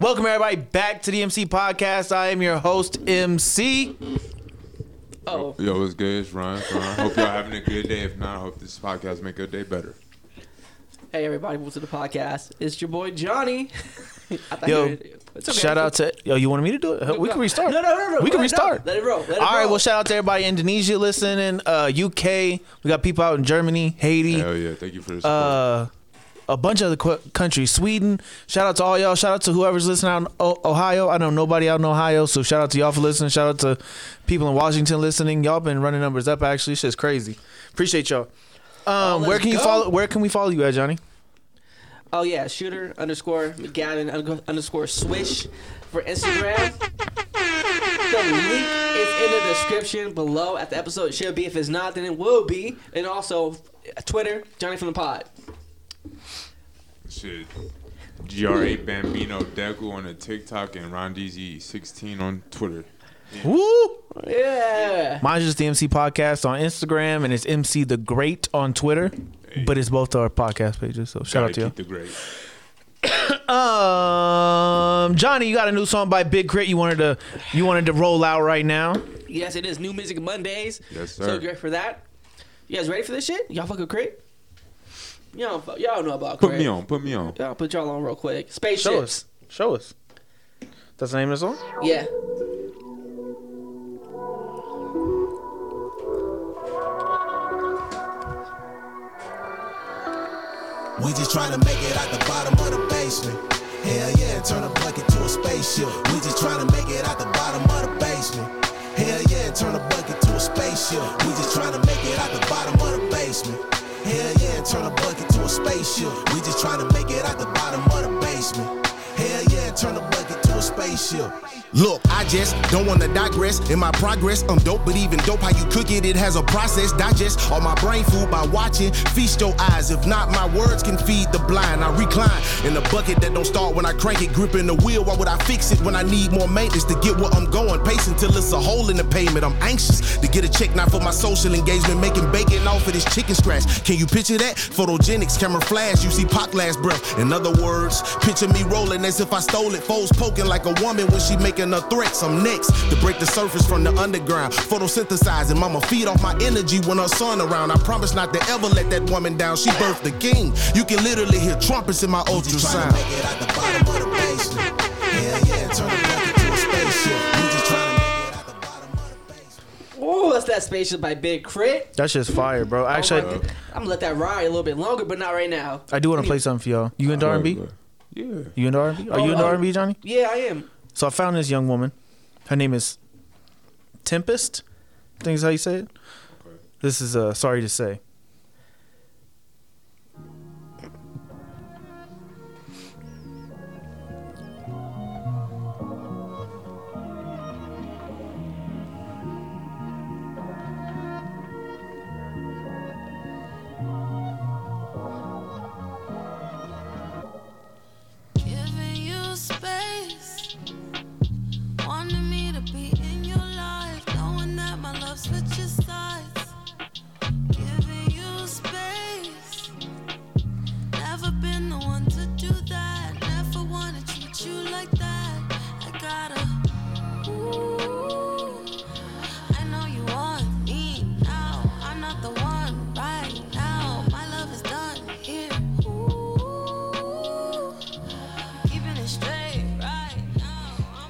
Welcome everybody back to the MC Podcast. I am your host, MC. Oh, Yo, what's good? It's Ron. Ron. Hope y'all having a good day. If not, I hope this podcast make your day better. hey everybody, welcome to the podcast. It's your boy Johnny. I thought Yo, you were- it's okay. Shout out to yo. You wanted me to do it? We can restart. No, no, no, no. We go can ahead, no. restart. Let it roll. Let it All right. roll. Well, shout out to everybody in Indonesia listening. Uh, UK. We got people out in Germany, Haiti. Hell yeah. Thank you for the support. uh, a bunch of other countries, Sweden. Shout out to all y'all. Shout out to whoever's listening out in o- Ohio. I know nobody out in Ohio, so shout out to y'all for listening. Shout out to people in Washington listening. Y'all been running numbers up. Actually, shit's crazy. Appreciate y'all. Um, Oh, where can you follow? Where can we follow you at, Johnny? Oh yeah, shooter underscore McGavin underscore- underscore swish for Instagram. The link is in the description below at the episode. It should be. If it's not, then it will be. And also Twitter, Johnny from the Pod. Shit. GRA Bambino Deku on the TikTok and Ron DZ16 on Twitter. Woo! Yeah. Mine's just the MC Podcast on Instagram, and it's MC the Great on Twitter. But it's both our podcast pages. So shout out to Gotta you. the great. Um, Johnny, you got a new song by Big Crit. You wanted to you wanted to roll out right now. Yes, it is New Music Mondays. Yes, So great for that. You guys ready for this shit? Y'all fuck fucking crit? Y'all, fu- y'all know about Put me on. Put me on. Y'all put y'all on real quick. Spaceships. Show us. Show us. That's the name of the song. Yeah. We just tryna make it out the bottom of the basement. Hell yeah, turn a bucket to a spaceship. We just tryna make it out the bottom of the basement. Hell yeah, turn a bucket to a spaceship. We just tryna make it out the bottom of the basement. Turn a bucket to a spaceship. We just trying to make it out the bottom of the basement. Hell yeah, turn a bucket to a spaceship. Look, I just don't wanna digress. In my progress, I'm dope, but even dope how you cook it, it has a process. Digest all my brain food by watching. Feast your eyes. If not, my words can feed the blind. I recline in a bucket that don't start when I crank it. Gripping the wheel, why would I fix it when I need more maintenance to get where I'm going? Pacing till it's a hole in the pavement. I'm anxious to get a check, not for my social engagement. Making bacon off of this chicken scratch. Can you picture that? Photogenics, camera flash, you see Pac last breath. In other words, picture me rolling as if I stole it. Foes poking like a woman when she making her threats. I'm next to break the surface from the underground. Photosynthesizing, mama feed off my energy when her son around. I promise not to ever let that woman down. She birthed the king. You can literally hear trumpets in my ultrasound. Make it out the bottom of the basement. Hell yeah, turn it back into a spaceship. We just trying to make it out the bottom of the basement. Oh, that's that spaceship by Big Crit. That's just fire, bro. Oh Actually, Oh I'm gonna let that ride a little bit longer, but not right now. I do want to play something for y'all. You into R&B? Yeah. You into R&B? Are you Oh, into oh. R&B, Johnny? Yeah, I am. So I found this young woman. Her name is Tempest. I think is how you say it. This is uh, sorry to say.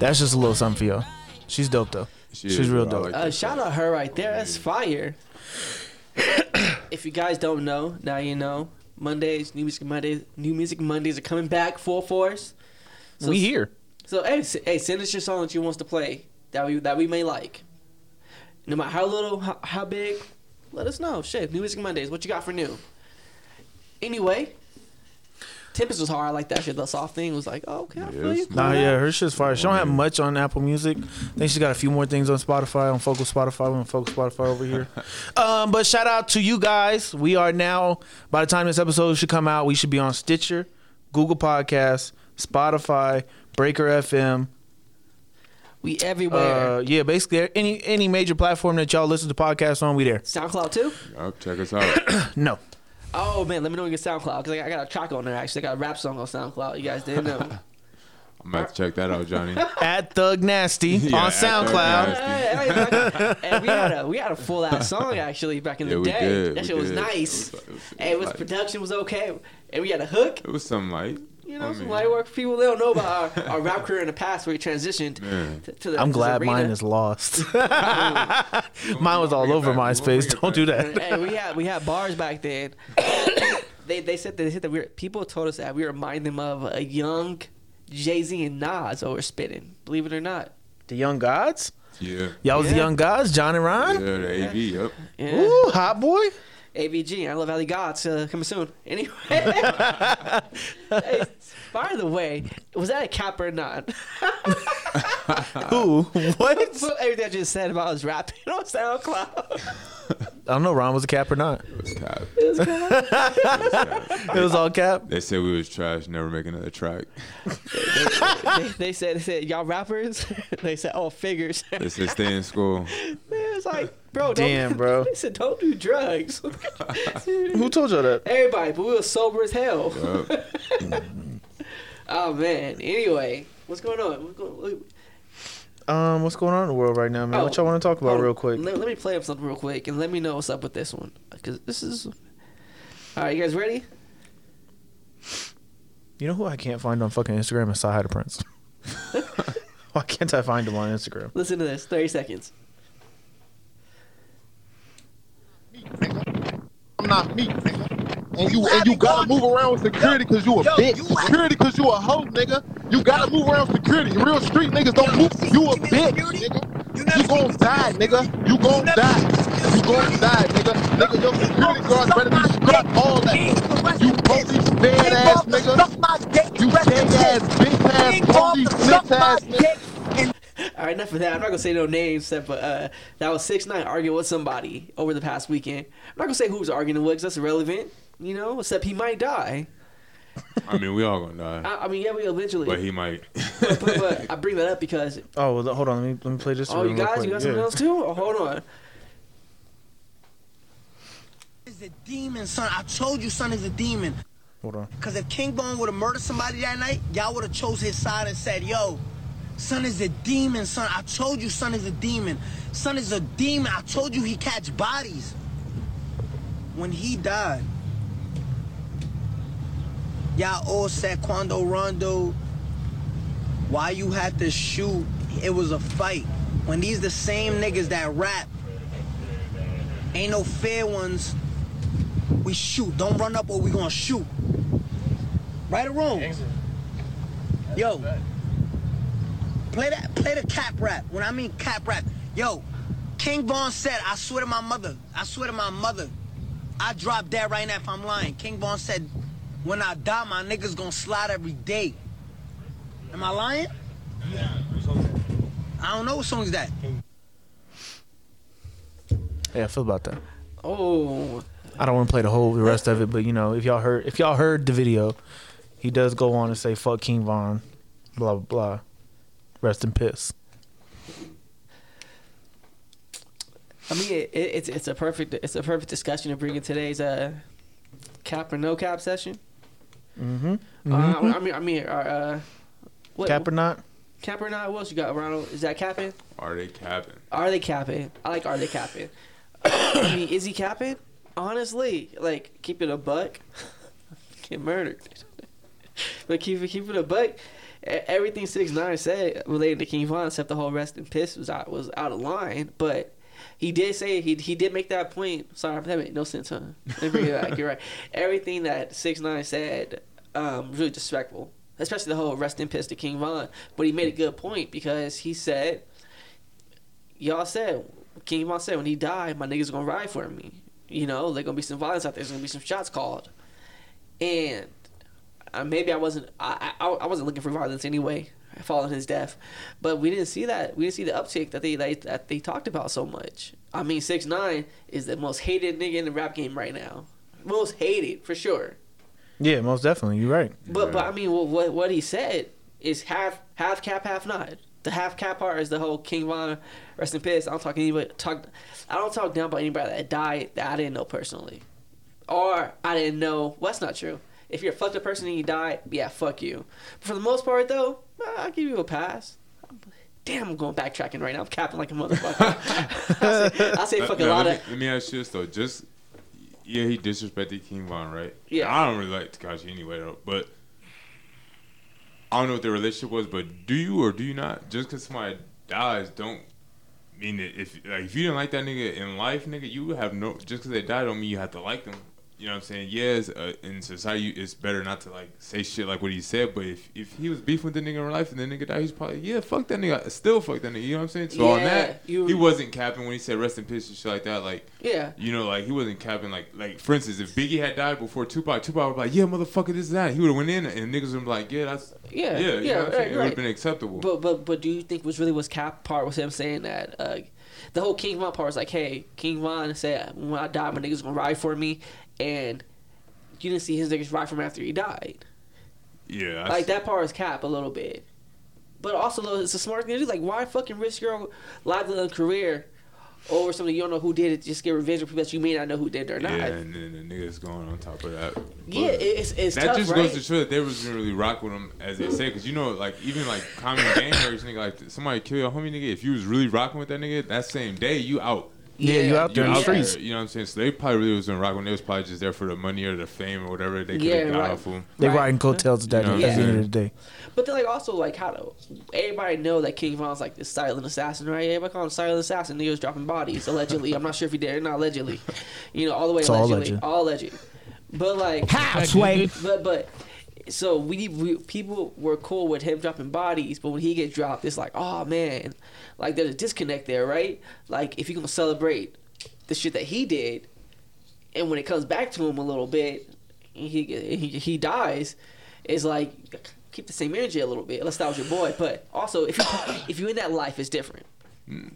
That's just a little something for y'all. She's dope though. She She's is, real bro. I dope. like Uh, that shout shit. out her right there. That's fire. if you guys don't know, now you know. Mondays, new music Mondays, new music Mondays are coming back full force. So, we here. So hey, s- hey, send us your song that you want us to play that we that we may like. No matter how little, how, how big, let us know. Shit, new music Mondays. What you got for new? Anyway, Tempest was hard. I like that shit. The soft thing was like, oh, okay, I feel you. Nah, yeah, her shit's fire. She don't have much on Apple Music. I think she got a few more things on Spotify, on Focus Spotify. We're on Focus Spotify over here. um, but shout out to you guys. We are now, by the time this episode should come out, we should be on Stitcher, Google Podcasts, Spotify, Breaker FM. We everywhere. Uh, yeah, basically any any major platform that y'all listen to podcasts on, we there. SoundCloud too. Yup, check us out. No. Oh man, let me know when you get SoundCloud because I, got- I got a track on there. Actually, I got a rap song on SoundCloud. You guys didn't know. I'm about to check that out, Johnny. At Thug Nasty Yeah, on at Thug SoundCloud. Nasty. and we had a we had a full out song actually back in Yeah, the we day. did. That we shit was nice. It was, it was, and it was production was okay, and we had a hook. It was some light. You know, I some light work. People they don't know about our, our rap career in the past where we transitioned Man. to, to the. I'm to glad arena. mine is lost. mine was all over back. We'll MySpace. Don't do that. Hey, we had we had bars back then. they they said that they said that we were, people told us that we remind them of a young Jay Z and Nas over spitting. Believe it or not. The Young Gods? Yeah. Y'all was the Young Gods, John and Ron. Yeah, Ron? the AV, yep. Yeah. Ooh, hot boy. AVG. I love Valley Gods. Uh, coming soon. Anyway. Hey, by the way, was that a cap or not? Who? What? Everything I just said about us rapping on SoundCloud. I don't know, Ron was a cap or not. It was cap. It was cap. It was cap. It was all cap. They said we was trash, never make another track. they, they said, they said, y'all rappers? they said, oh, figures. They said stay in school. it was like, bro, don't, Damn, bro. They said, don't do drugs. Who told y'all that? Everybody, but we were sober as hell. Yup. Oh, man. Anyway, what's going on? What's going, Um, what's going on in the world right now, man? what Oh, y'all want to talk about hold on. real quick? Let, let me play up something real quick and let me know what's up with this one. Because this is. All right, you guys ready? You know who I can't find on fucking Instagram is Sahida Prince. Why can't I find him on Instagram? Listen to this 30 seconds. I'm not me, nigga. And you and you gotta move around with security cause you a bitch. Security cause you a hoe, nigga. You gotta move around with security. Real street niggas don't move. You a bitch, nigga. You gon' die, nigga. You gon' die. You gon' die, nigga. Nigga, your security guards better be strapped all that. You police bad ass nigga. You big ass, bitch ass, police bitch ass nigga. All right, enough of that. I'm not gonna say no names, except but uh, that was six nine arguing with somebody over the past weekend. I'm not gonna say who was arguing with, 'cause that's irrelevant. You know, except he might die. I mean, we all gonna die, I, I mean, yeah, we eventually. but he might. but, but, but I bring that up because Oh, well, hold on. Let me let me play this. oh, you guys, quick. you got something Yeah. else too? Oh, hold on. is a demon, son. I told you, son is a demon. Hold on. Cause if King Von would have murdered somebody that night, y'all would have chose his side and said, "Yo, son is a demon, son. I told you, son is a demon. Son is a demon. I told you he catch bodies." When he died, y'all all said Quando Rondo. Why you had to shoot? It was a fight. When these the same niggas that rap, ain't no fair ones. We shoot. Don't run up or we gonna shoot. Right or wrong? Yo. Play that play the cap rap. When I mean cap rap, yo, King Von said, I swear to my mother, I swear to my mother, I drop dead right now if I'm lying. King Von said, when I die, my niggas gonna slide every day. Am I lying? I don't know what song is that. Yeah, I feel about that. Oh, I don't want to play the whole the rest of it, but you know, if y'all heard if y'all heard the video, he does go on and say "fuck King Von," blah blah blah. Rest in piss. I mean, it, it, it's it's a perfect it's a perfect discussion to bring in today's uh cap or no cap session. Mm-hmm. Uh, I mean, I mean, uh, uh, what, Cap or not? cap or not? What else you got, Ronald? Is that capping? Are they capping? Are they capping? I like are they capping? I mean, is he capping? Honestly, like keep it a buck, get murdered. but keep it keep it a buck. Everything six nine said related to King Von, except the whole rest in piss was out was out of line. But he did say he he did make that point. Sorry, that made no sense, huh? Let me bring it back. You're right. Everything that six nine said um, was really disrespectful, especially the whole rest in piss to King Von. But he made a good point because he said y'all said King Von said when he died, my niggas gonna ride for me. You know, there's gonna be some violence out there. There's gonna be some shots called, and uh, maybe I wasn't. I, I I wasn't looking for violence anyway, following his death, but we didn't see that. We didn't see the uptick that they that, that they talked about so much. I mean, six nine is the most hated nigga in the rap game right now. Most hated for sure. Yeah, most definitely. You're right. But but I mean, what what, what he said is half half cap, half not. The half cap part is the whole King Von rest in peace. I don't talk anybody talk. I don't talk down about anybody that died that I didn't know personally, or I didn't know. Well, that's not true. If you're a fucked up person and you die, yeah, fuck you. But for the most part, though, I'll give you a pass. Damn, I'm going backtracking right now. I'm capping like a motherfucker. I say, I say Now- fuck a now, lot let, of. let me ask you this though. Just yeah, he disrespected King Von, right? Yeah. I don't really like Tekashi anyway though, but I don't know what their relationship was. But do you or do you not? Just because somebody dies, don't mean that if like if you didn't like that nigga in life, nigga, you have no. Just because they died don't mean you have to like them. You know what I'm saying? Yes, uh, in society, it's better not to like say shit like what he said. But if, if he was beefing with the nigga in life and the nigga died, he's probably yeah, fuck that nigga. Still fuck that nigga. You know what I'm saying? So on that, you- he wasn't capping when he said rest in peace and shit like that. Like Yeah. you know, like he wasn't capping like like for instance, if Biggie had died before Tupac, Tupac would be like, yeah, motherfucker, this is that. He would have went in and niggas would be like, yeah, that's Yeah, yeah, you yeah, know what I'm saying? right, it would have been acceptable. But but but do you think was really was cap part was him saying that uh, the whole King Von part was like, hey, King Von said when I die, my niggas gonna ride for me, and you didn't see his niggas ride from after he died. yeah, I Like s- that part is cap a little bit. But also though, it's a smart thing to do. Like why fucking risk your livelihood and career over something you don't know who did it, just get revenge on people that you may not know who did it or not. yeah, Yeah, and then the niggas going on top of that. But it- it's it's that tough, just right? goes to show that they wasn't really rock with him as they say, because you know, like even like common gang nigga, like somebody kill your homie, nigga. If you was really rocking with that nigga, that same day you out. Yeah, you out there in the streets. there, you know what I'm saying? So they probably really was in rock when They was probably just there for the money or the fame or whatever they could have Yeah, got right. off him. They Right. riding coattails of that You know at the end of the day. But then, like, also, like, how do everybody know that King Von's like this silent assassin, right? Everybody call him silent assassin. He was dropping bodies allegedly. I'm not sure if he did or not allegedly. You know, all the way It's all allegedly, alleged. all alleged. But like, How, Sway? but but. So we, we people were cool with him dropping bodies, but when he gets dropped, it's like, oh man, like there's a disconnect there, right? Like if you're gonna celebrate the shit that he did, and when it comes back to him a little bit, he he, he dies, it's like keep the same energy a little bit. Unless that was your boy, but also if you if you're in that life, it's different.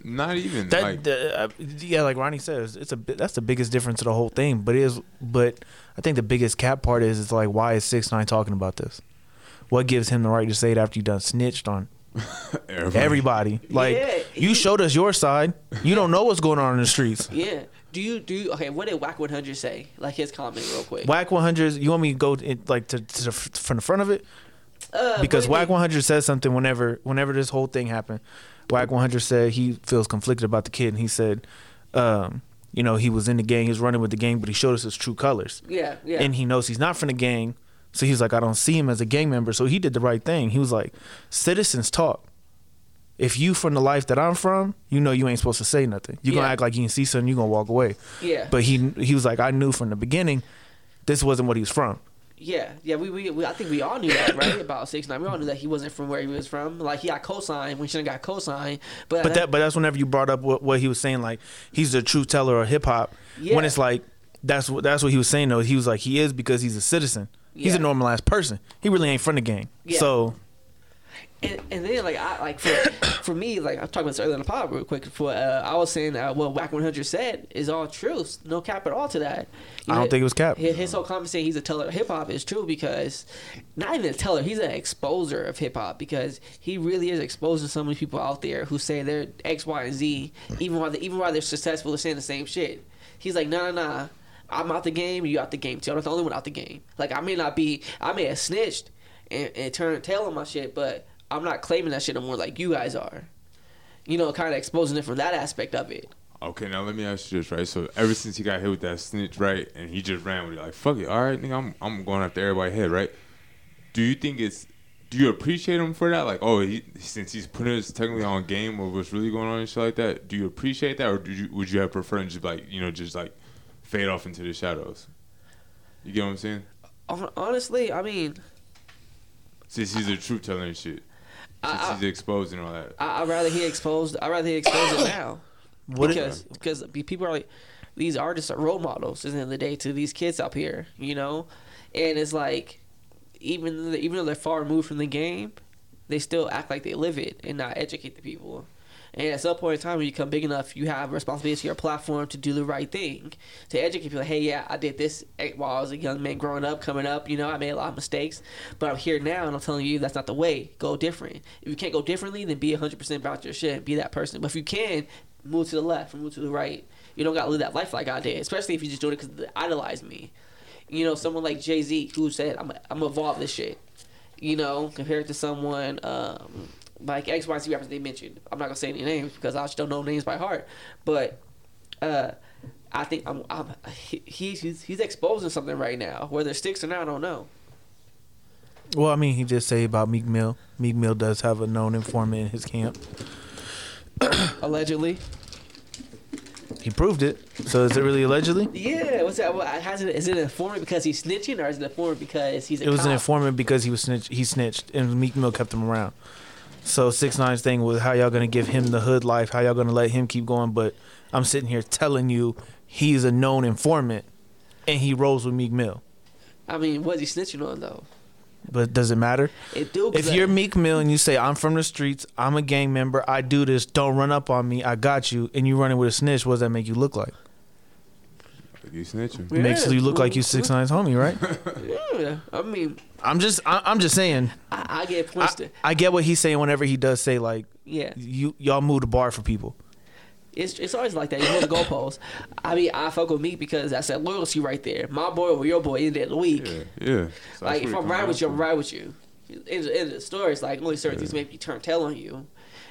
Not even That like the, uh, yeah, like Ronnie says, it's a that's the biggest difference of the whole thing. But it is, but I think the biggest cap part is it's like why is six nine talking about this? What gives him the right to say it after you done snitched on everybody. everybody? Like Yeah, you he- showed us your side. You don't know what's going on in the streets. Yeah. Do you do you, okay? What did Wack 100 say? Like his comment, real quick. Wack 100. You want me to go in, like to, to the, from the front of it Uh, because Wack 100 says something whenever whenever this whole thing happened. Wack 100 said he feels conflicted about the kid, and he said, um, you know, he was in the gang, he was running with the gang, but he showed us his true colors. Yeah, yeah. and he knows he's not from the gang. So he's like, I don't see him as a gang member. So he did the right thing. He was like, citizens talk. If you from the life that I'm from, you know you ain't supposed to say nothing. You're gonna act like you can see something. you're gonna walk away. Yeah. But he he was like, I knew from the beginning, this wasn't what he was from. Yeah, yeah, we, we, we I think we all knew that, right? About six nine, we all knew that he wasn't from where he was from. Like he got cosigned when he shouldn't got cosigned. But, But that but that's whenever you brought up what, what he was saying, like he's the true teller of hip hop. Yeah. When it's like that's what that's what he was saying though. He was like he is because he's a citizen. He's a normalized person. He really ain't from the gang. Yeah. So and, and then like I like for for me like I'm talking about this earlier in the pod real quick. For uh, I was saying that what Wack 100 said is all truth, no cap at all to that. You I don't think it was cap. His, his whole comment saying he's a teller of hip hop is true because not even a teller, he's an exposer of hip hop because he really is exposing so many people out there who say they're X, Y, and Z, even while they, even while they're successful, they're saying the same shit. He's like, no, no, no. I'm out the game, you out the game too. I'm not the only one out the game. Like I may not be, I may have snitched and, and turned tail on my shit, but I'm not claiming that shit no more like you guys are. You know, kind of exposing it from that aspect of it. Okay, now let me ask you this, right? So ever since he got hit with that snitch, right, and he just ran with it, like fuck it, all right, nigga, I'm I'm going after everybody head, right? Do you think it's do you appreciate him for that? Like, oh, he, since he's putting us technically on game of what's really going on and shit like that, do you appreciate that, or do you would you have preferred just like you know just like fade off into the shadows? You get what I'm saying? Honestly, I mean, Since he's a truth teller and shit, I- I- he's exposed and all that. I, I'd rather he exposed. I'd rather he exposed it now. What it- because because people are like these artists are role models at the end of the day to these kids up here, you know, and it's like even th- even though they're far removed from the game, they still act like they live it and not educate the people. And at some point in time, when you become big enough, you have a responsibility to your platform to do the right thing, to educate people. Hey, yeah, I did this while I was a young man growing up, coming up. You know, I made a lot of mistakes, but I'm here now, and I'm telling you that's not the way. Go different. If you can't go differently, then be 100% about your shit. Be that person. But if you can, move to the left or move to the right. You don't gotta live that life like I did, especially if you're just doing it because they idolize me. You know, someone like Jay Z who said, "I'm I'm evolve this shit." You know, compared to someone um, like X, Y, Z rappers they mentioned. I'm not gonna say any names because I just don't know names by heart. But uh, I think I'm, I'm he, he's he's exposing something right now. Whether it sticks or not, I don't know. Well, I mean, he just say about Meek Mill. Meek Mill does have a known informant in his camp. Allegedly. He proved it. So is it really allegedly? Yeah, what's that? What, has it, is it an informant because he's snitching, or is it an informant because he's a It was cop? an informant because he was snitch. He snitched, and Meek Mill kept him around. So six nine's thing was how y'all gonna give him the hood life? How y'all gonna let him keep going? But I'm sitting here telling you he's a known informant, and he rolls with Meek Mill. I mean, what's he snitching on though? But does it matter? It do. 'cause If you're Meek Mill and you say I'm from the streets, I'm a gang member, I do this, don't run up on me, I got you, and you running with a snitch, what does that make you look like? You snitching. Yeah, Makes you look like you six nine's homie, right? Yeah, I mean, I'm just, I, I'm just saying. I, I get points I, to. I get what he's saying whenever he does say like, Yeah, you y'all move the bar for people. it's it's always like that. You move the goalposts. I mean, I fuck with me because that's that loyalty right there. My boy or your boy in the week. Yeah, yeah. So like if I'm it riding comes with you, I'm to. riding with you. In the, in the story, it's like only certain things make me turn tail on you.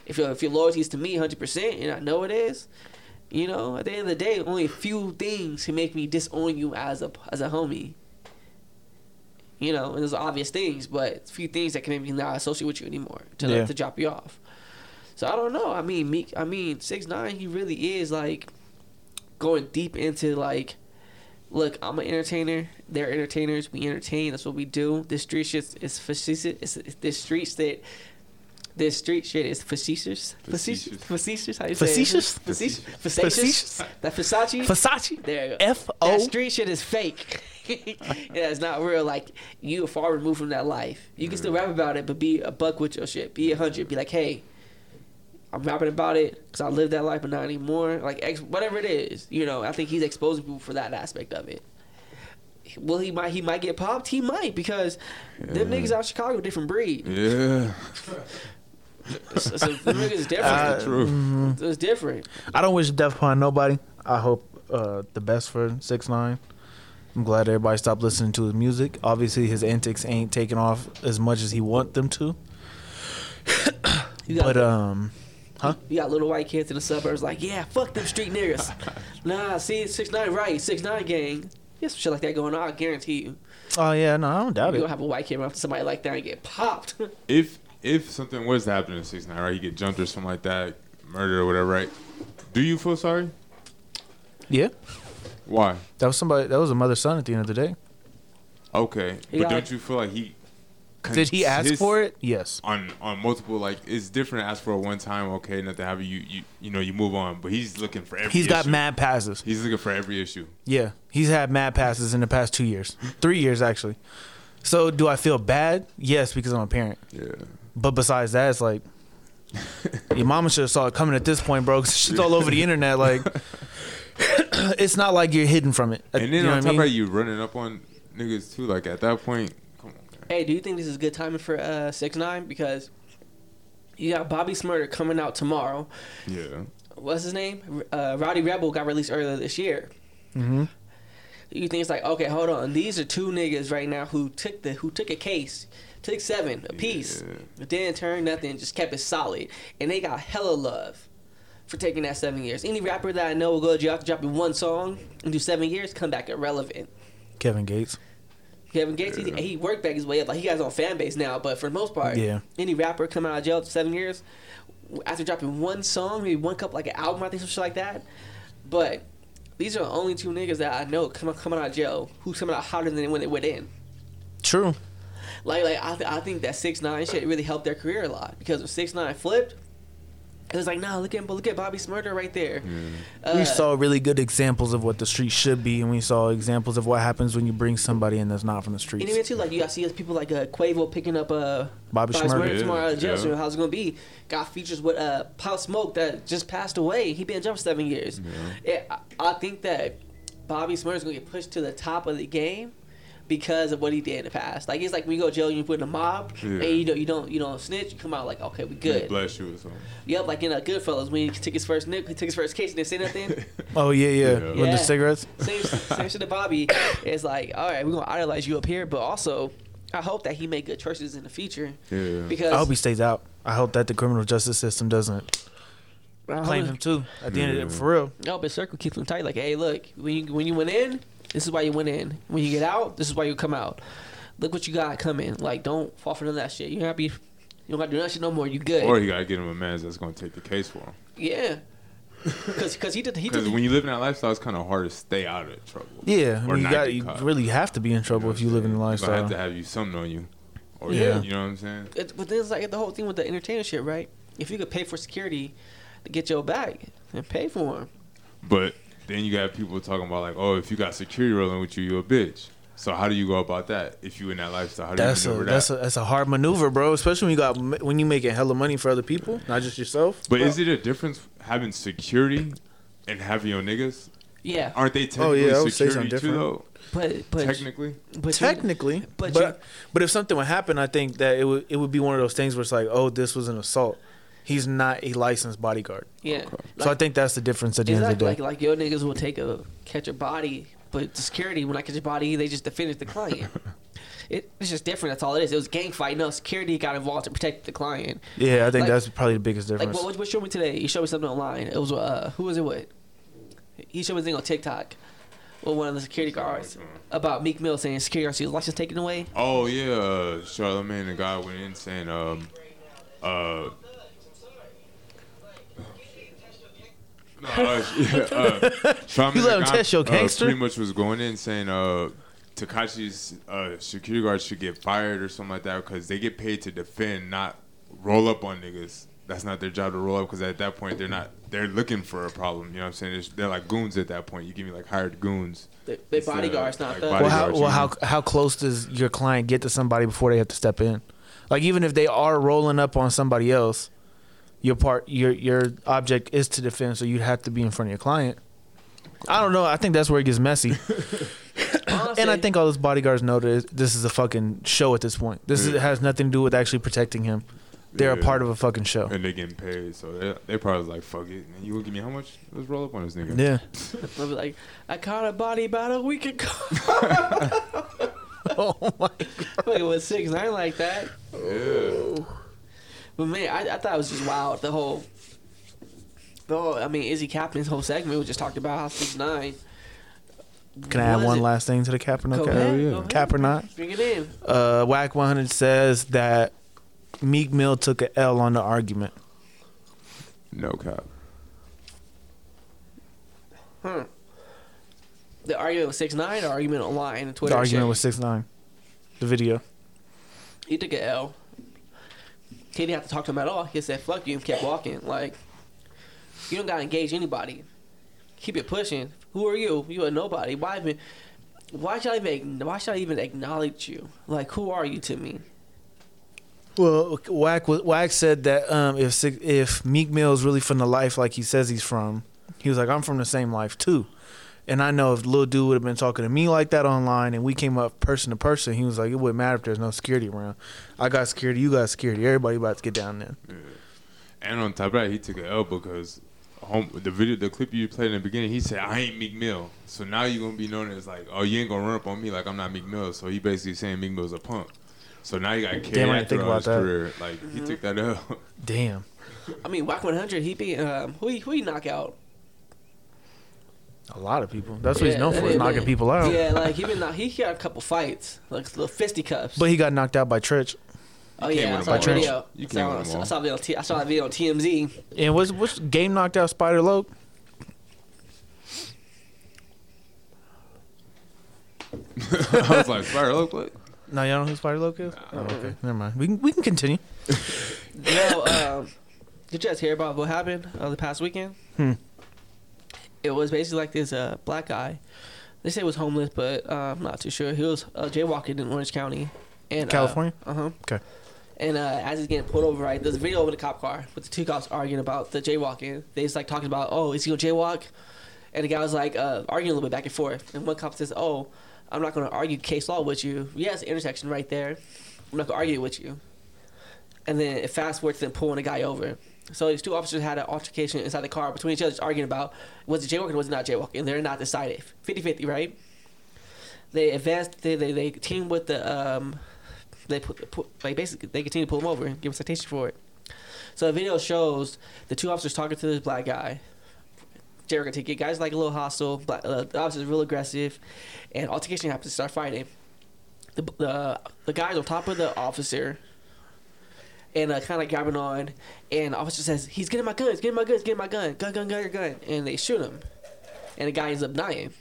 If your if your loyalty is to me 100, percent and I know it is, you know, at the end of the day, only a few things can make me disown you as a as a homie. You know, and there's obvious things, but a few things that can make me not associate with you anymore to Yeah. to drop you off. So I don't know. I mean, Meek. I mean, six nine. He really is like going deep into like look, I'm an entertainer. They're entertainers. We entertain. That's what we do. This street shit is facetious. It's, it's this street shit. This street shit is facetious. Facetious. Facetious. How you say it? Facetious? Facetious. Facetious? Facetious. That Versace. Versace, There you go. F That street shit is fake. yeah, it's not real. Like you are far removed from that life. You can still mm-hmm. rap about it, but be a buck with your shit. Be a hundred. Be like, hey, I'm rapping about it because I lived that life, but not anymore. Like ex- whatever it is, you know. I think he's exposing people for that aspect of it. Well, he might he might get popped. He might because them niggas out of Chicago different breed. Yeah. So, so them niggas different. Uh, True. it's different. I don't wish death upon nobody. I hope uh, the best for six nine. I'm glad everybody stopped listening to his music. Obviously, his antics ain't taking off as much as he want them to. You got, But um, huh? you got little white kids in the suburbs like, yeah, fuck them street niggas. nah, see, six nine right, six nine gang. There's some shit like that going on. I guarantee you. oh yeah, no, I don't doubt You it. gonna have a white kid run up to somebody like that and get popped. If if something was to happen in six nine, right, you get jumped or something like that, murder or whatever, right? Do you feel sorry? Yeah, Why? that was somebody. That was a mother son at the end of the day. Okay, He but got- don't you feel like he? Did he ask his- for it? Yes. On on multiple like it's different. to Ask for it one time, okay, nothing happen. You you you know you move on, but he's looking for every. He's got issue. mad passes. He's looking for every issue. Yeah, he's had mad passes in the past two years, three years actually. So do I feel bad? Yes, because I'm a parent. Yeah. But besides that, it's like your mama should have saw it coming at this point, bro. 'cause shit's all over the internet. Like it's not like you're hidden from it. And then You know on top I of mean? that, you running up on niggas too. Like at that point, come on, man. hey, do you think this is good timing for uh six nine? Because you got Bobby Shmurda coming out tomorrow. Yeah. What's his name? Uh, Rowdy Rebel got released earlier this year. Mhm. You think it's like okay, hold on. These are two niggas right now who took the who took a case, took seven a piece, Yeah. but didn't turn nothing, just kept it solid, and they got hella love for taking that seven years. Any rapper that I know will go to jail after dropping one song and do seven years, come back irrelevant. Kevin Gates. Kevin Gates, he, he worked back his way up. Like he got his own fan base now, but for the most part, Yeah. any rapper coming out of jail for seven years after dropping one song, maybe one couple like an album, I think some shit like that. But these are the only two niggas that I know coming coming out of jail who's coming out hotter than when they went in. True. Like like I, th- I think that six nine shit really helped their career a lot because when six nine flipped, it was like nah look at look at Bobby Shmurda right there. Uh, we saw really good examples of what the street should be, and we saw examples of what happens when you bring somebody in that's not from the street. And streets. even too, like you got see people like uh, Quavo picking up uh, Bobby Shmurda. Yeah, tomorrow out of jail. yeah. So how's it gonna be? Got features with uh, Pop Smoke that just passed away. He been in jail for seven years. Yeah, I, I think that Bobby Shmurda's gonna get pushed to the top of the game, because of what he did in the past. Like it's like when you go to jail, and you put in a mob, Yeah. and you don't you don't you don't snitch. You come out like okay, we good. Bless you or something. Yep, like in uh, Goodfellas when he took his first nick, he took his first case and didn't say nothing. Oh yeah, yeah. Yeah. With the cigarettes. same, same shit to Bobby. It's like, all right, we're gonna idolize you up here, but also, I hope that he make good choices in the future. Yeah. Because I hope he stays out. I hope that the criminal justice system doesn't I hope- claim him too. At the end of it, for real. I hope his circle keeps him tight. Like, hey, look, when you when you went in, this is why you went in. When you get out, this is why you come out. Look what you got coming. Like, don't fall for none of that shit. You gotta be, you don't gotta do that shit no more. You good? Or you gotta get him a man that's gonna take the case for him. yeah. Because cause he did he Because did when you live in that lifestyle, it's kind of hard to stay out of trouble. Yeah, I Or mean, you not got get you caught. really have to be in trouble if you live in the lifestyle. But I have to have you something on you. Or Yeah. yeah. You know what I'm saying? it, but then it's like the whole thing with the entertainer shit, right? If you could pay for security to get your bag, and pay for him. But then you got people talking about like, oh, if you got security rolling with you, you a bitch. So how do you go about that if you in that lifestyle? How do That's you a maneuver that's a that? that's a hard maneuver, bro. Especially when you got when you making hella money for other people, not just yourself. but is it a difference having security and having your niggas? Yeah, Aren't they Oh, yeah, I would say security something too though? but but Technically, but Technically, but but but, if something would happen, I think that it would it would be one of those things where it's like, oh, this was an assault. He's not a licensed bodyguard. yeah. so I think that's the difference at the end of the day. Like, like your niggas will take a catch a body, but the security when I catch a body, they just defended the client. it, it's just different. That's all it is. It was gang fight. No, security got involved to protect the client. yeah, I think like- that's probably the biggest difference. what, what, what showed me today? He showed me something online. It was uh, who was it with? He showed me something on TikTok. With one of the security guards about Meek Mill saying security guards his license taken away. oh yeah, uh, Charlamagne the guy went in saying, um, uh. No, uh, yeah, uh, Charlamagne You let him test your uh, gangster? pretty much was going in saying, uh, Tekashi's uh, security guards should get fired or something like that because they get paid to defend, not roll up on niggas. That's not their job to roll up because at that point they're not they're looking for a problem. You know what I'm saying? It's, they're like goons at that point. You give me like hired goons. They, they Instead of, bodyguards, not like, the. well, how bodyguards, well you how how close does your client get to somebody before they have to step in? Like even if they are rolling up on somebody else, your part your your object is to defend, so you'd have to be in front of your client. I don't know. I think that's where it gets messy. Honestly, And I think all those bodyguards know that this is a fucking show at this point. This is, has nothing to do with actually protecting him. They're a part of a fucking show. and they're getting paid, so they they probably like fuck it. Man, you gonna give me how much? Let's roll up on this nigga. Yeah. They'll be like, I caught a body about a week ago. oh my. god. Wait, it was six nine like that. Yeah. Oh. But man, I, I thought it was just wild. The whole, the whole. I mean, Izzy Captain's whole segment was just talked about how six nine. Can I add one it- last thing to the cap or no Go cap? ahead, yeah. go ahead. Cap or not? Bring it in. Uh, Wack 100 says that Meek Mill took an L on the argument. No cap. The argument was six nine. The argument online and Twitter. the argument shit. was six nine. The video. He took an L. He didn't have to talk to him at all. He said, "Fuck you," and kept walking. Like, you don't gotta engage anybody. Keep it pushing. Who are you? You are nobody. Why even? Why should I even? Why should I even acknowledge you? Like, who are you to me? Well, Wack wa- Wack said that um, if if Meek Mill is really from the life like he says he's from, he was like, I'm from the same life too. And I know if little Dude would have been talking to me like that online and we came up person to person, he was like, it wouldn't matter if there's no security around. I got security, you got security. Everybody about to get down there. And on top of that, he took an L because home, the video, the clip you played in the beginning, he said, "I ain't Meek Mill." So now you're gonna be known as like, "Oh, you ain't gonna run up on me like I'm not Meek Mill." So he basically saying Meek Mill's a punk. So now you got carry Damn, I that think throughout his that. career. Like he took that L. Damn. I mean, Wack 100. He be um, who? He, who he knock out? A lot of people. That's what he's known for, is is- knocking people out. Yeah, like he been knock- he got a couple fights, like little fisticuffs. But he got knocked out by Treach. oh can't yeah, win I saw all. that video. You I can't saw, win. I saw, video on T- I saw that video on TMZ. And was which game knocked out Spider Loc? I was like, "Fire, look what?" No, y'all know who Spider Loc is? Oh, okay. Never mind. We can we can continue. Yo, um, did you guys hear about what happened uh, the past weekend? Hmm. It was basically like this uh, black guy. They say he was homeless, but uh, I'm not too sure. He was uh, jaywalking in Orange County, and California? Uh huh. Okay. And uh, as he's getting pulled over, right, there's a video of the cop car with the two cops arguing about the jaywalking. They just like talking about, oh, is he gonna jaywalk? And the guy was like uh, arguing a little bit back and forth. And one cop says, oh, I'm not going to argue case law with you. Yes, intersection right there. I'm not going to argue with you. And then it fast forward to them pulling a guy over. So these two officers had an altercation inside the car between each other, arguing about was it jaywalking or was it not jaywalking. They're not decided. 50 50, right? They advanced, they, they, they teamed with the, um, they put, put, like basically, they continue to pull him over and give a citation for it. So the video shows the two officers talking to this black guy. Jaywalking ticket. Guy's like a little hostile. Black, uh, the officer's real aggressive. And altercation happens. Start fighting. The, the, the guy's on top of the officer and uh, kind of grabbing on. And officer says, "He's getting my gun. He's getting my gun. He's getting my gun. Gun, gun, gun, gun." And they shoot him, and the guy ends up dying.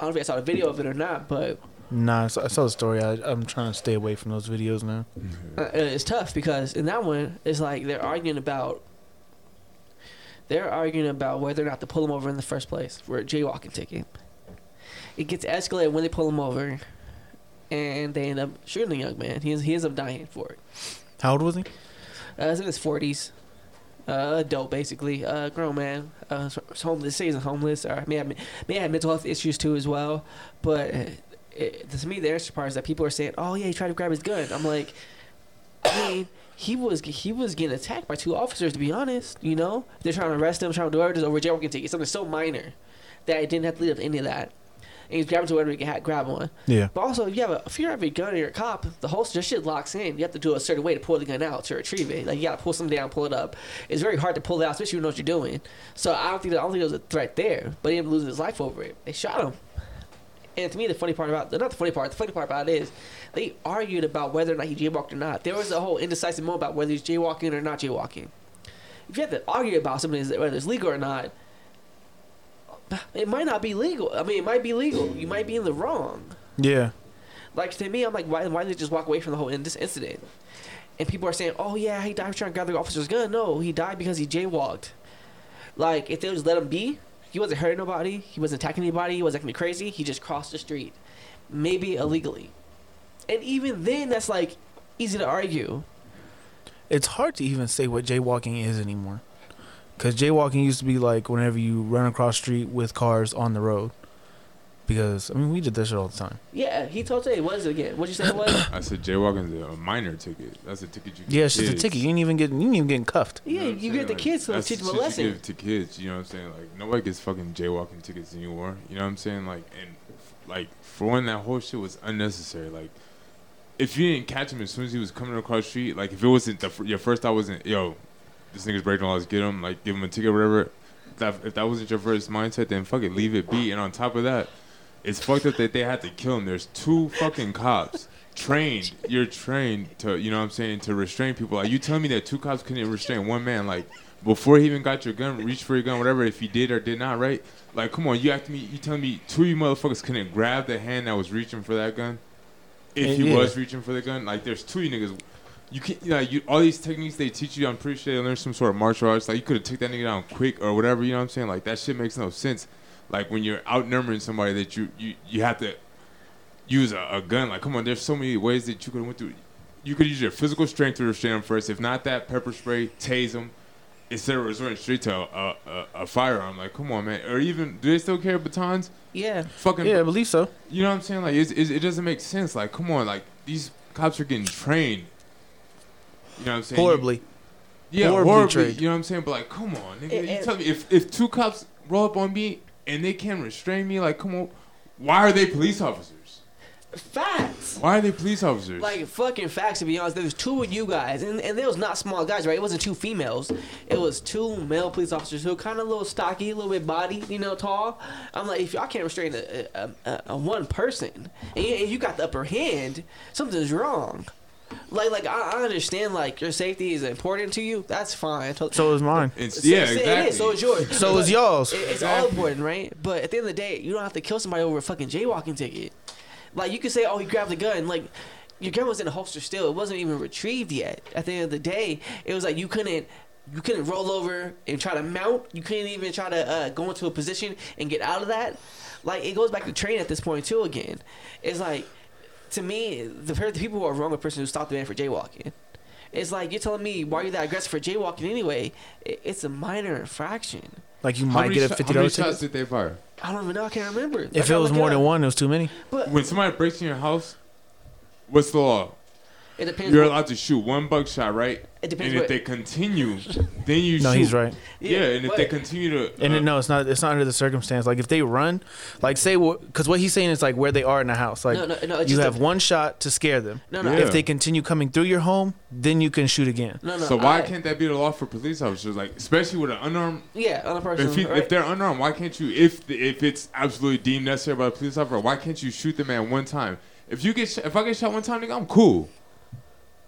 I don't know if I saw the video of it or not, but Nah, I saw, I saw the story. I, I'm trying to stay away from those videos now. uh, it's tough because in that one, it's like they're arguing about. They're arguing about whether or not to pull him over in the first place for a jaywalking ticket. It gets escalated when they pull him over, and they end up shooting the young man. He, he ends up dying for it. How old was he? Uh, he's in his forties. Uh, adult basically, uh, grown man. Uh, homeless. Say he's homeless, or may have may have mental health issues too as well. But uh, it, to me, the interesting part is that people are saying, "Oh yeah, he tried to grab his gun." I'm like, I mean, he was he was getting attacked by two officers. To be honest, you know, they're trying to arrest him, trying to do everything over jaywalking ticket. Something so minor that it didn't have to lead up to any of that. And he's grabbing to whatever he can ha- grab on. Yeah. But also, if you have a, if you have a gun or you're a cop, the holster shit locks in. You have to do a certain way to pull the gun out to retrieve it. Like you gotta pull something down, pull it up. It's very hard to pull it out, especially when you know what you're doing. So I don't think I don't think there was a threat there. But he ended up losing his life over it. They shot him. And to me, the funny part about not the funny part, the funny part about it is they argued about whether or not he jaywalked or not. There was a whole indecisive moment about whether he's jaywalking or not jaywalking. If you have to argue about something whether it's legal or not, it might not be legal. I mean, it might be legal. You might be in the wrong. Yeah. Like to me, I'm like, why? Why did they just walk away from the whole in- this incident? And people are saying, oh yeah, he died trying to grab the officer's gun. No, he died because he jaywalked. Like if they just let him be, he wasn't hurting nobody. He wasn't attacking anybody. He wasn't acting crazy. He just crossed the street, maybe illegally. And even then, that's like easy to argue. It's hard to even say what jaywalking is anymore. Because jaywalking used to be like whenever you run across street with cars on the road. Because, I mean, we did that shit all the time. Yeah, he told you what is it again? What'd you say it was? I said jaywalking's a minor ticket. That's a ticket you. give Yeah, it's just a ticket. You ain't even getting, you ain't even getting cuffed. yeah, know you get the Like, kids to that's teach them a lesson. You give to kids, you know what I'm saying? Like nobody gets fucking jaywalking tickets anymore. You know what I'm saying? Like and like for one, that whole shit was unnecessary. Like if you didn't catch him as soon as he was coming across the street, like if it wasn't the, your first thought wasn't yo, this nigga's breaking laws, get him, like give him a ticket, or whatever. That if that wasn't your first mindset, then fuck it, leave it be. And on top of that, it's fucked up that they had to kill him. There's two fucking cops trained. You're trained to, you know what I'm saying, to restrain people. Like you tell me that two cops couldn't restrain one man, like before he even got your gun, reach for your gun, whatever. If he did or did not, right? Like, come on, you act me. You telling me two of you motherfuckers couldn't grab the hand that was reaching for that gun? If he Yeah. was reaching for the gun, like there's two of you niggas. You can't, you know, you all these techniques they teach you. I'm pretty sure they learn some sort of martial arts. Like you could have took that nigga down quick or whatever. You know what I'm saying? Like that shit makes no sense. Like when you're outnumbering somebody that you you you have to use a, a gun. Like come on, there's so many ways that you could have went through. You could use your physical strength to restrain them first. If not that, pepper spray, tase them. Instead of resorting straight to a, a, a firearm, like come on, man. Or even do they still carry batons? Yeah, Fucking Yeah, I believe so. you know what I'm saying? Like, it's, it's, it doesn't make sense. Like, come on, like these cops are getting trained. You know what I'm saying? Horribly. yeah, horribly horribly. trained. You know what I'm saying? But like, come on, nigga. And- you and- tell me if if two cops roll up on me and they can't restrain me, like, come on, why are they police officers? facts. Why are they police officers? Like fucking facts to be honest. There was two of you guys, and and there was not small guys, right? It wasn't two females. It was two male police officers who kind of a little stocky, a little bit body, you know, tall. I'm like, if y'all can't restrain a, a, a, a one person, and you, and you got the upper hand, something's wrong. Like like I, I understand like your safety is important to you. That's fine. To- So is mine. it's, so- yeah, so exactly. It is. So is yours. So But is y'all's. it- It's all important, right? But at the end of the day, you don't have to kill somebody over a fucking jaywalking ticket. Like you could say, oh, he grabbed the gun. Like your gun was in the holster still. It wasn't even retrieved yet. At the end of the day, it was like you couldn't. You couldn't roll over and try to mount. You couldn't even try to uh, go into a position and get out of that. Like it goes back to training at this point too. Again, it's like to me, the, the people who are wrong—the person who stopped the man for jaywalking. It's like you're telling me why are you that aggressive for jaywalking anyway? It, it's a minor infraction. Like you How might get a sho- fifty How many shots did they fire? I don't even know. I can't remember. I If it was look more than one, it was too many. But When somebody breaks in your house, what's the law? It depends. You're allowed to shoot one buckshot, right? It depends And if they continue, then you shoot. No, shoot. he's right. Yeah, and if they continue to, And uh, it, no, it's not. It's not under the circumstance. Like if they run, like say because what he's saying is like where they are in the house. Like No, no, no, you have a- one shot to scare them. No, no. Yeah. If they continue coming through your home, then you can shoot again. No, no. so why I- can't that be the law for police officers? Like, especially with an unarmed. Yeah, unarmed person. If, he, right? if they're unarmed, why can't you? If if it's absolutely deemed necessary by a police officer, why can't you shoot the man one time? If you get if I get shot one time, nigga, I'm cool.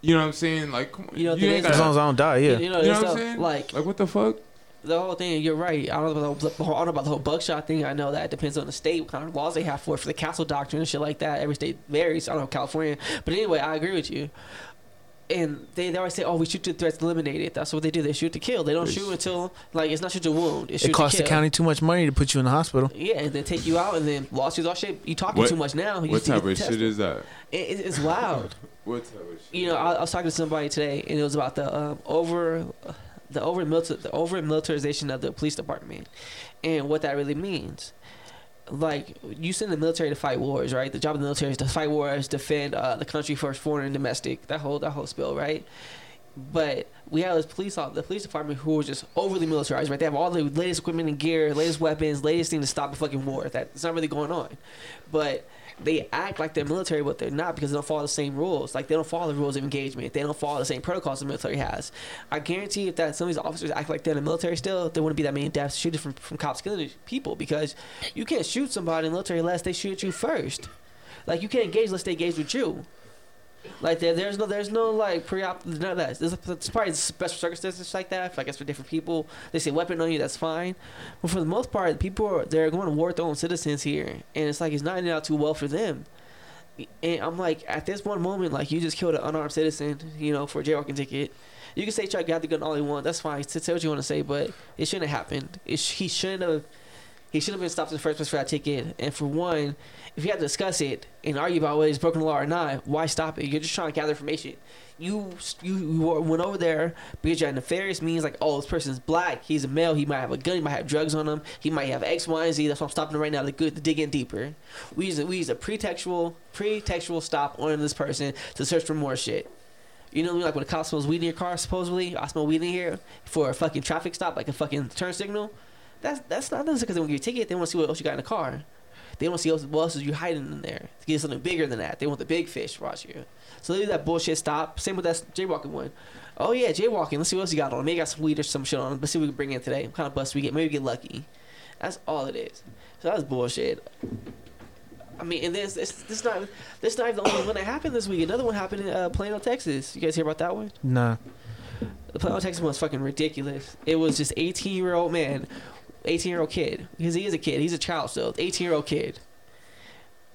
You know what I'm saying? Like, come on, You know, you ain't thing As long as I don't die, yeah. You know, you know what I'm saying? like like what the fuck? the whole thing. You're right. I don't know about the, the whole, I don't know about the whole buckshot thing. I know that it depends on the state, what kind of laws they have for it, for the castle doctrine and shit like that. Every state varies. I don't know California, but anyway, I agree with you. And they, they always say, "Oh, we shoot to threats eliminated." That's what they do. They shoot to kill. They don't shoot until like it's not shoot to wound. It's It costs the county too much money to put you in the hospital. Yeah, and then take you out, and then lawsuits, all shit. You talking What- too much now. You What type get of shit is that? It, it- it's wild. What type of shit? You know, I, I was talking to somebody today, and it was about the um, over, the over the over militarization of the police department, and what that really means. Like you send the military to fight wars, right? The job of the military is to fight wars, defend uh, the country first, foreign and domestic. That whole that whole spill, right? But we have this police the police department who are just overly militarized, right? They have all the latest equipment and gear, latest weapons, latest thing to stop a fucking war. That's not really going on, but they act like they're military, but they're not because they don't follow the same rules. Like they don't follow the rules of engagement. They don't follow the same protocols the military has. I guarantee if that some of these officers act like they're in the military still, there wouldn't be that many deaths shooting from, from cops killing people because you can't shoot somebody in the military unless they shoot you first. Like you can't engage unless they engage with you. Like there, there's no, there's no like pre-op, none of that. There's, there's probably special circumstances like that. I guess for different people, they say weapon on you, that's fine. But for the most part, people are they're going to war with their own citizens here, and it's like it's not ending out too well for them. And I'm like, at this one moment, like you just killed an unarmed citizen, you know, for a jaywalking ticket. You can say Chuck got the gun all he want. That's fine. Say what you want to say, but it shouldn't have happened. Sh- he shouldn't have. He should have been stopped in the first place for that ticket. And for one, if you had to discuss it and argue about whether it's broken the law or not, why stop it? You're just trying to gather information. You you, you went over there because you had nefarious means like, oh, this person's black, he's a male, he might have a gun, he might have drugs on him, he might have X, Y, and Z. That's why I'm stopping right now to, go, to dig in deeper. We use a, we use a pretextual pretextual stop on this person to search for more shit. You know, like when a cop smells weed in your car, supposedly, I smell weed in here for a fucking traffic stop, like a fucking turn signal. That's that's not necessarily because they want to give you a ticket. They want to see what else you got in the car. They want to see what else is you hiding in there to get something bigger than that. They want the big fish to watch you. So they do that bullshit stop. Same with that jaywalking one. Oh yeah, jaywalking. Let's see what else you got on. Maybe got some weed or some shit on. Let's see what we can bring in today. What kind of bus we get? Maybe we get lucky. That's all it is. So that was bullshit. I mean, and this this this not this not even the only one that happened this week. Another one happened in uh, Plano, Texas. You guys hear about that one? Nah. The Plano, Texas one was fucking ridiculous. It was just 18 year old man, 18 year old kid. Because he is a kid. He's a child still. 18 year old kid.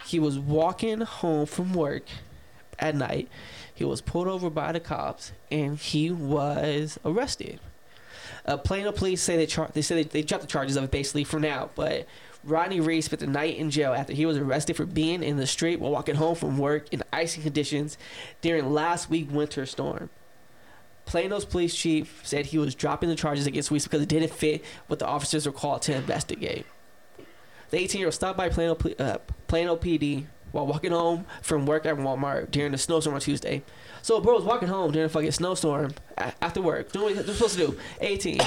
He was walking home from work at night. He was pulled over by the cops and he was arrested. Uh, Plano police say they char- they say they, they dropped the charges of it basically for now, but Rodney Reese spent the night in jail after he was arrested for being in the street while walking home from work in icy conditions during last week winter storm. Plano's police chief said he was dropping the charges against Weiss because it didn't fit what the officers were called to investigate. The 18 year old stopped by Plano, uh, Plano PD while walking home from work at Walmart during the snowstorm on Tuesday. So, bro was walking home during a fucking snowstorm after work. Doing what they're supposed to do. 18.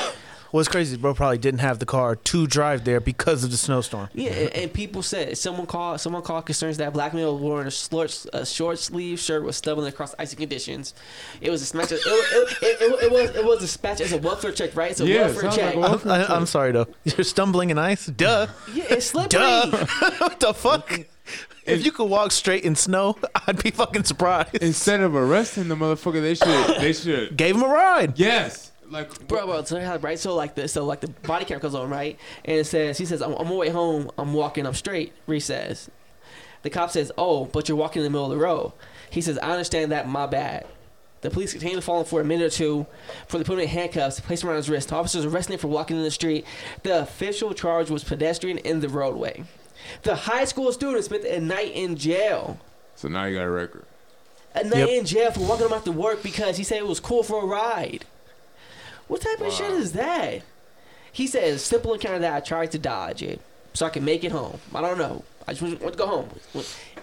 What's crazy, is bro, probably didn't have the car to drive there because of the snowstorm. Yeah, and, and people said someone called someone called concerns that black male was wearing a short, a short sleeve shirt was stumbling across icy conditions. It was a smash. It, it, it, it, it was it was a dispatch as a welfare check, right? It's a Yeah, welfare check. like a I'm, I, I'm sorry though. You're stumbling in ice. Duh. yeah, it's slippery. Duh. what the fuck? If you could walk straight in snow, I'd be fucking surprised. Instead of arresting the motherfucker, they should they should Gave him a ride. yes. Like Bro, bro, so, right? So like this, so like the body cam comes on, right? And it says, he says, I'm, I'm on my way home. I'm walking up straight. Reese says, the cop says, oh, but you're walking in the middle of the road. He says, I understand that. My bad. The police continue to follow him for a minute or two before they put him in handcuffs, place him around his wrist. Officers arrested him for walking in the street. The official charge was pedestrian in the roadway. The high school student spent a night in jail. so now you got a record. A night Yep. in jail for walking him after work because he said it was cool for a ride. What type of shit is that? He says, simple encounter that I tried to dodge it so I can make it home. I don't know. I just want to go home.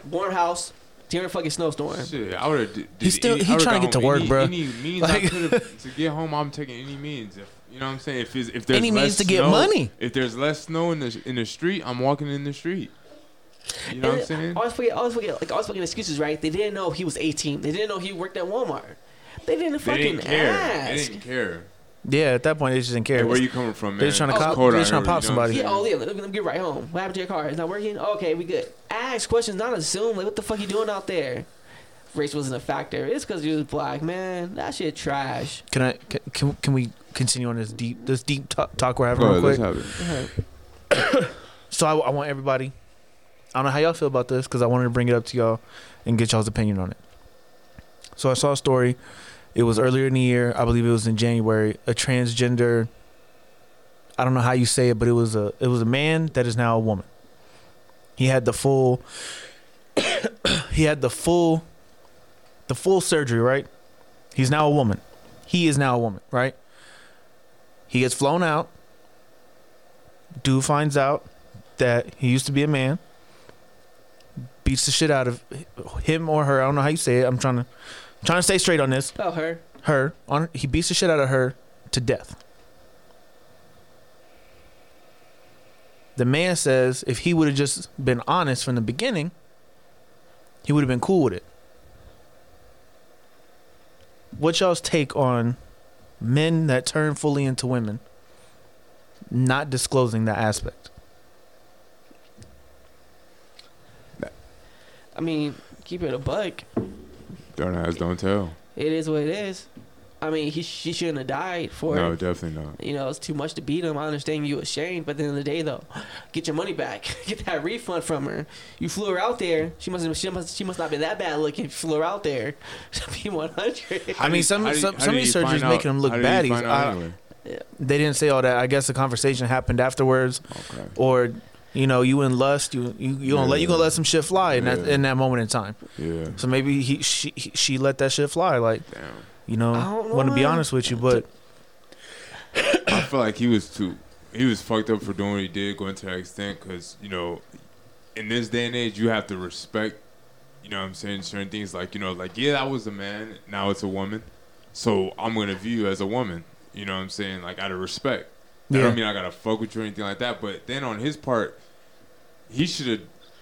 Warm house during a fucking snowstorm. Shit, I would have. He's still- he trying to get to work, any, bro. Any means Like- I could have to get home, I'm taking any means. If you know what I'm saying, if if there's Any less means to get money. If there's less snow in the in the street, I'm walking in the street. You know what I'm saying? I always forget, I always forget, like, I always fucking excuses, right? They didn't know he was 18. They didn't know he worked at Walmart. They didn't They fucking didn't care. ask. They didn't care. Yeah, at that point they just didn't care. Hey, where you coming from, man? They're just trying to It's cop- they're just trying to pop you know what I'm somebody. Oh, yeah, saying? oh yeah, let me, let me get right home. What happened to your car? It's not working? okay, we good. Ask questions, not assume. Like, what the fuck you doing out there? Race wasn't a factor. It's because you was black, man. That shit trash. Can I? Can, can, can we continue on this deep this deep talk, talk we're having Go real ahead, quick? let's have it. So I, I want everybody. I don't know how y'all feel about this because I wanted to bring it up to y'all and get y'all's opinion on it. So I saw a story. It was earlier in the year. I believe it was in January. A transgender. I don't know how you say it, but it was a it was a man that is now a woman. He had the full. he had the full. The full surgery, right? He's now a woman. He is now a woman, right? He gets flown out. Dude finds out that he used to be a man. Beats the shit out of him or her. I don't know how you say it. I'm trying to trying to stay straight on this. Oh, her. Her on he beats the shit out of her to death. The man says if he would have just been honest from the beginning, he would have been cool with it. What y'all's take on men that turn fully into women not disclosing that aspect? I mean, keep it a buck. Don't ask, don't tell. It is what it is. I mean, he she shouldn't have died for No, it. No, definitely not. You know, it's too much to beat him. I understand you ashamed, but at the end of the day, though, get your money back. get that refund from her. You flew her out there. She must she must she must not be that bad looking. If you flew her out there. Be one hundred. I mean, some How did- some, some of these surgeries out- making them look how did he baddies. find out I- anyway? they didn't say all that. I guess the conversation happened afterwards, Okay. or you know, you in lust, you you you gonna let you gonna let some shit fly in that in that moment in time. Yeah. So maybe he she he- she let that shit fly. Like Damn. you know, I don't know, want to be honest with you, but I feel like he was too. He was fucked up for doing what he did, going to that extent. Because you know, in this day and age, you have to respect. You know, what I'm saying certain things like you know, like yeah, that was a man. Now it's a woman. So I'm gonna view you as a woman. You know, what I'm saying like out of respect. I Yeah. don't mean I gotta fuck with you or anything like that. But then on his part, he should have.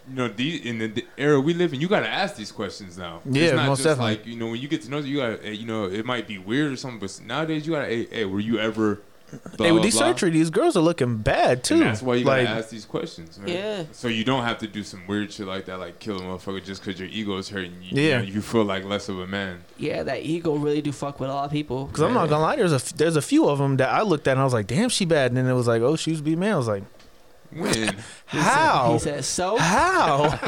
You know, the, in the era we live in, you gotta ask these questions now. Yeah, it's not most just definitely. like you know when you get to know, you gotta. Eh, you know, it might be weird or something, but nowadays you gotta. Hey, hey were you ever? blah, hey, with blah, these blah? surgery, these girls are looking bad too. And that's why you like, gotta ask these questions, man. Yeah. So you don't have to do some weird shit like that, like kill a motherfucker just because your ego is hurting you. Yeah. You, know, you feel like less of a man. Yeah, that ego really do fuck with a lot of people. Cause I'm not gonna lie, there's a there's a few of them that I looked at and I was like, damn, she bad. And then it was like, oh, she used to be a man. I was like, When? how? He says so. How?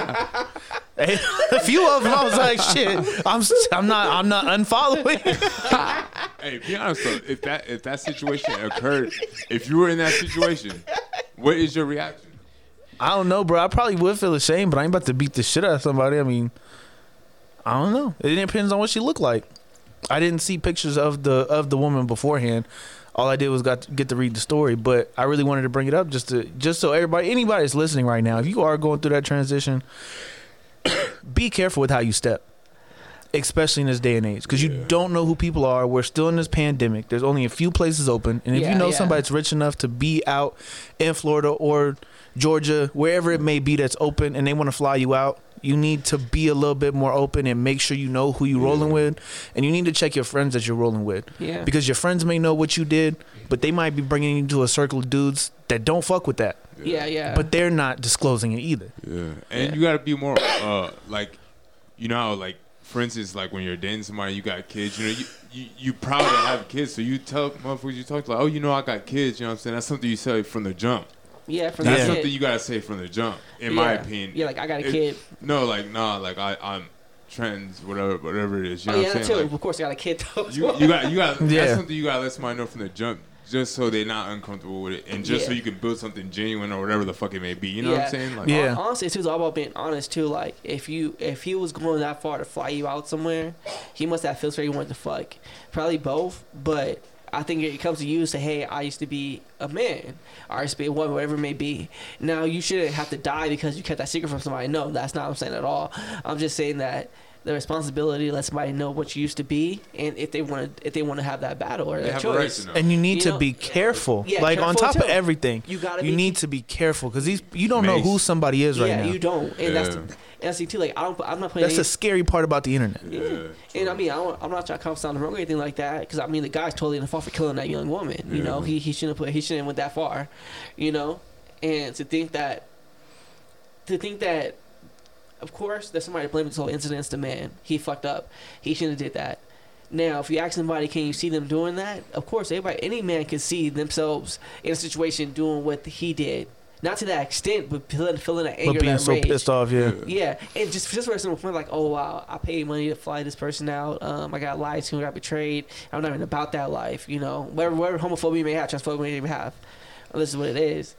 A few of them, I was like, shit. I'm s- I'm not I'm not unfollowing. hey, be honest though. If that if that situation occurred, if you were in that situation, what is your reaction? I don't know, bro. I probably would feel ashamed, but I ain't about to beat the shit out of somebody. I mean, I don't know. It depends on what she looked like. I didn't see pictures of the of the woman beforehand. All I did was got to get to read the story, but I really wanted to bring it up just to just so everybody anybody that's listening right now, if you are going through that transition, be careful with how you step. Especially in this day and age, because you don't know who people are. We're still in this pandemic. There's only a few places open, and if Yeah, you know yeah. somebody that's rich enough to be out in Florida or Georgia, wherever it may be that's open, and they want to fly you out, you need to be a little bit more open and make sure you know who you're rolling with, and you need to check your friends that you're rolling with, Yeah. because your friends may know what you did, but they might be bringing you to a circle of dudes that don't fuck with that, Yeah, yeah. but they're not disclosing it either. Yeah, and you gotta be more uh like, you know, how, like for instance, like when you're dating somebody, you got kids. You know, you you, you proud to have kids, so you tell motherfuckers you talk to like, oh, you know, I got kids. You know what I'm saying? That's something you say from the jump. Yeah, for That's the something you gotta say from the jump, in my Yeah. opinion. Yeah, like I got a If- kid. No, like nah, like I I'm trans, whatever, whatever it is. You Oh know yeah, what I'm saying? Like, of course, I got a kid though. you, well. you got you got Yeah. that's something you gotta let somebody know from the jump, just so they're not uncomfortable with it, and just so you can build something genuine or whatever the fuck it may be. You know what I'm saying? Like, Yeah. Honestly, it's all about being honest too. Like if you if he was going that far to fly you out somewhere, he must have feels for you wanted to fuck. Probably both, but I think it comes to you say, hey, I used to be a man, I used to be a woman, whatever it may be. Now, you shouldn't have to die because you kept that secret from somebody. No, that's not what I'm saying at all. I'm just saying that the responsibility to let somebody know what you used to be, and if they want to, if they want to have that battle or They that have a right choice. to know. And you need You to know- be careful. Yeah, like on careful top of everything, You gotta you be- need to be careful because these you don't know who somebody is right yeah, now. you don't, and that's Yeah. and that's the too. Like I don't, I'm not playing. That's any, the scary part about the internet. Yeah. And I mean, I don't, I'm not trying to come sound wrong or anything like that, because I mean, the guy's totally in the fault for killing that young woman. You know, he he shouldn't put he shouldn't went that far. You know, and to think that to think that, of course, there's somebody blaming this whole incident the man. He fucked up. He shouldn't have did that. Now, if you ask somebody, can you see them doing that? Of course, everybody, any man can see themselves in a situation doing what he did. Not to that extent, but feeling, feeling that anger, But being so rage. pissed off, yeah. Yeah, and just just for some point, like, oh wow, I paid money to fly this person out. Um, I got lied to, I got betrayed. I'm not even about that life, you know. Whatever, whatever homophobia you may have, transphobia you may have, this is what it is.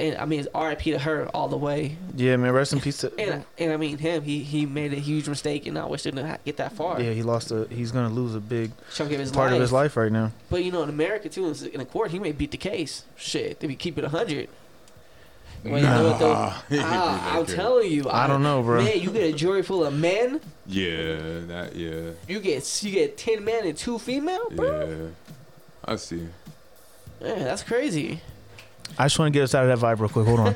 And I mean, it's R.I.P. to her all the way. Yeah, man. Rest in peace. To, And and I mean, him, he he made a huge mistake, and I wish he didn't get that far. yeah, he lost a. He's gonna lose a big chunk of his part life. of his life right now. But you know, in America too, in in the court, he may beat the case. Shit, they be keep it hundred. Wait, Nah, know what the- he ain't ah, beat that I'm case. telling you, I don't know, bro. Man, you get a jury full of men. Yeah, that yeah, You get you get ten men and two female, bro. yeah. I see. Man, that's crazy. I just want to get us out of that vibe real quick. Hold on.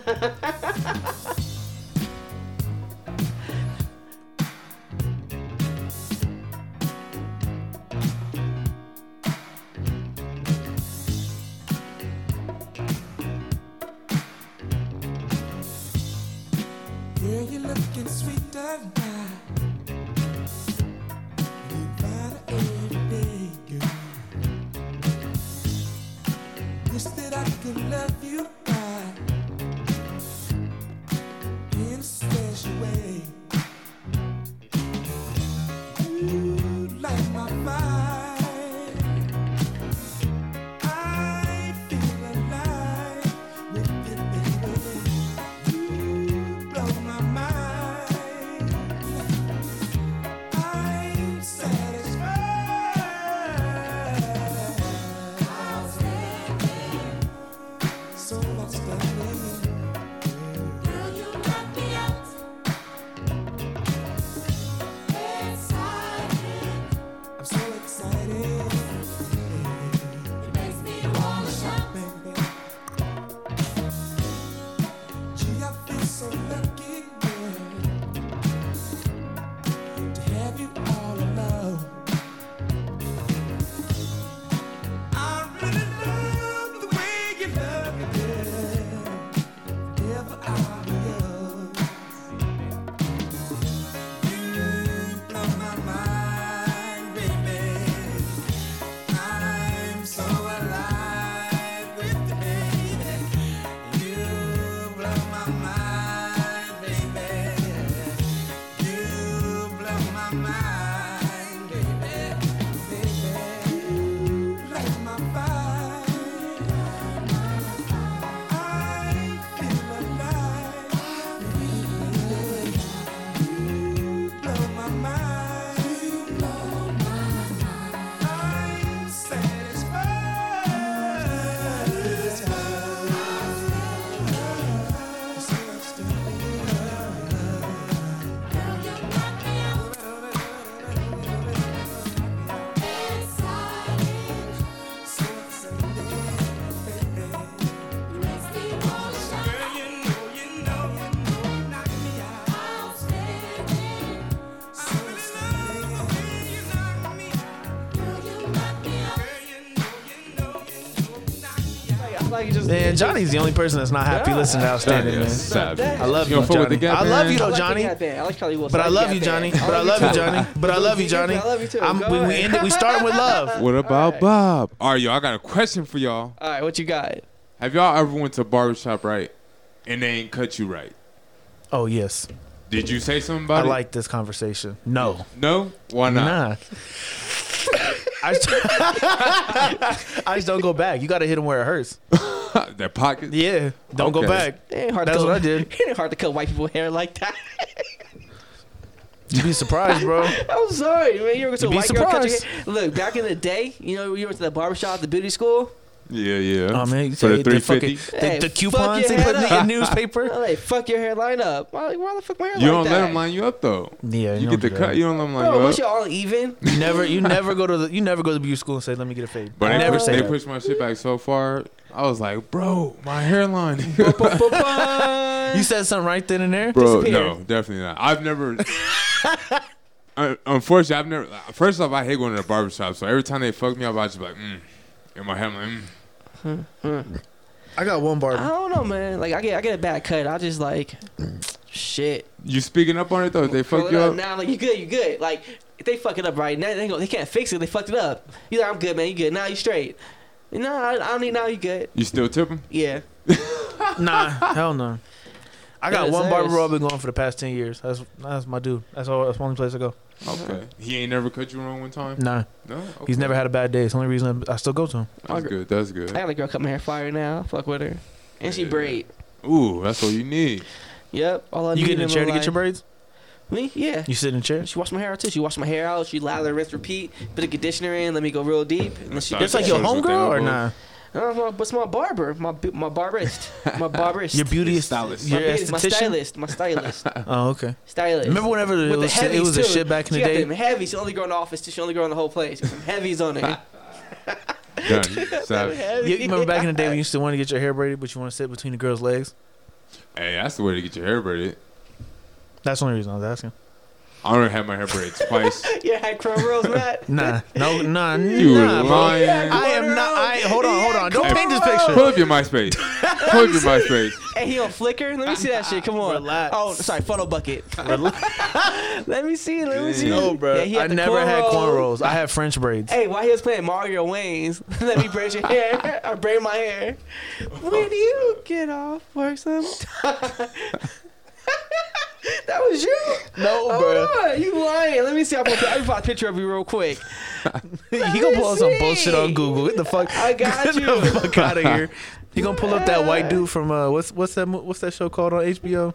Girl, you're looking Like, I you just Man, Johnny's the only person that's not happy Yeah. listening to Outstanding, man. Savage. I love You you, gonna fuck with Johnny. the Gap I love you, though, Johnny. the Cat Band. I like Charlie Wilson. But I love you, Johnny. But I love you. Johnny. But I love you, Johnny. I love you too. I'm, we, we ahead. ended. We started with love. What about Alright. Bob? All right, y'all. I got a question for y'all. All right, what you got? Have y'all ever went to a barbershop right, and they ain't cut you right? Oh yes, Did you say something I about it? like this conversation. No, No. Why not? nah. I just, I just don't go back. You got to hit them where it hurts. Their pockets. Yeah, don't go back. It ain't hard That's to cut, what I did. It ain't hard to cut white people hair like that. You'd be surprised, bro. I'm sorry, man. You ever go to You'd a be white girl cut your surprised. hair? Look, back in the day, you know, you went to the barbershop, the beauty school. Yeah, yeah. Oh man, you for the say three fucking the, Hey, the coupons your they put in the newspaper. I'm like, fuck your hairline up. I'm like, why the fuck my hair You like don't that? let them line you up though. Yeah, You don't get the do cut. that. You don't let them line Bro, you once up. you're all even, You never, you never go to the, you never go to the beauty school and say, "Let me get a fade." But I never push, say they that. pushed my shit back so far. I was like, bro, my hairline. You said something right then and there. Bro, no, definitely not. I've never. Uh, unfortunately, I've never. First off, I hate going to the barbershop. So every time they fuck me up, I just be like, mm. In my head, I'm like, mm. I got one bar. I don't know, man. Like I get, I get a bad cut. I just like, shit. You speaking up on it though? They Pull fuck it you up. up. Now, like you good, you good. Like if they fuck it up right now, they, go, they can't fix it. They fucked it up. You like, I'm good, man. You good? Now you straight. No, I, I don't need. Now you good. You still tip them? Yeah. Nah, hell no. I got Yeah, one barber. I've been going for the past ten years. That's that's my dude. That's all. That's the only place I go. Okay. He ain't never cut you wrong one time. Nah, No. Okay. he's never had a bad day. It's the only reason I still go to him. That's good. That's good. I good. got a girl cut my hair fire now. Fuck with her. And she Yeah. braid. Ooh, that's all you need. Yep. All I You need get in a chair to get your braids? braids? Me? Yeah. You sit in a chair. She washed my hair out too. She washed my hair out. She lather, rinse, repeat. Put a conditioner in. Let me go real deep. And then she. That's It's like your Shows what homegirl or elbow. nah? Uh, my, what's my barber? My my barberist. My barberist. Your beauty stylist. my, Your beauty- my stylist. My stylist. Oh, okay. stylist. Remember whenever it the was shit, it was a shit back in she the got day. them heavies. She only grow in the office. too. She only grow in the whole place. Got some heavies on her. Done. Savage. You, you remember back in the day when you used to want to get your hair braided, but you want to sit between the girl's legs? Hey, that's the way to get your hair braided. That's the only reason I was asking. I already had my hair braided twice. yeah, had cornrows, Matt. Nah, no, nah, You nah, were bro. lying. I am not. I hold on, hold on. Don't paint this Pull picture. up your MySpace. Pull up your MySpace. Hey, he on Flickr? Let me see that shit. Come on. Relax. Oh, sorry, Photobucket. Let me see. Let me see. No, bro. Yeah, he I had the never had cornrows. cornrows. I had French braids. Hey, while he was playing Mario Wayne's, let me braid your hair or braid my hair. When do you get off work sometime? that was you? No, Hold on, you lying. Let me see. I'm gonna put, I'm gonna find a picture of you real quick. He gonna pull up some bullshit on Google. Get the fuck. I got get you. the fuck out of here. He gonna pull up that white dude from uh what's what's that what's that show called on HBO?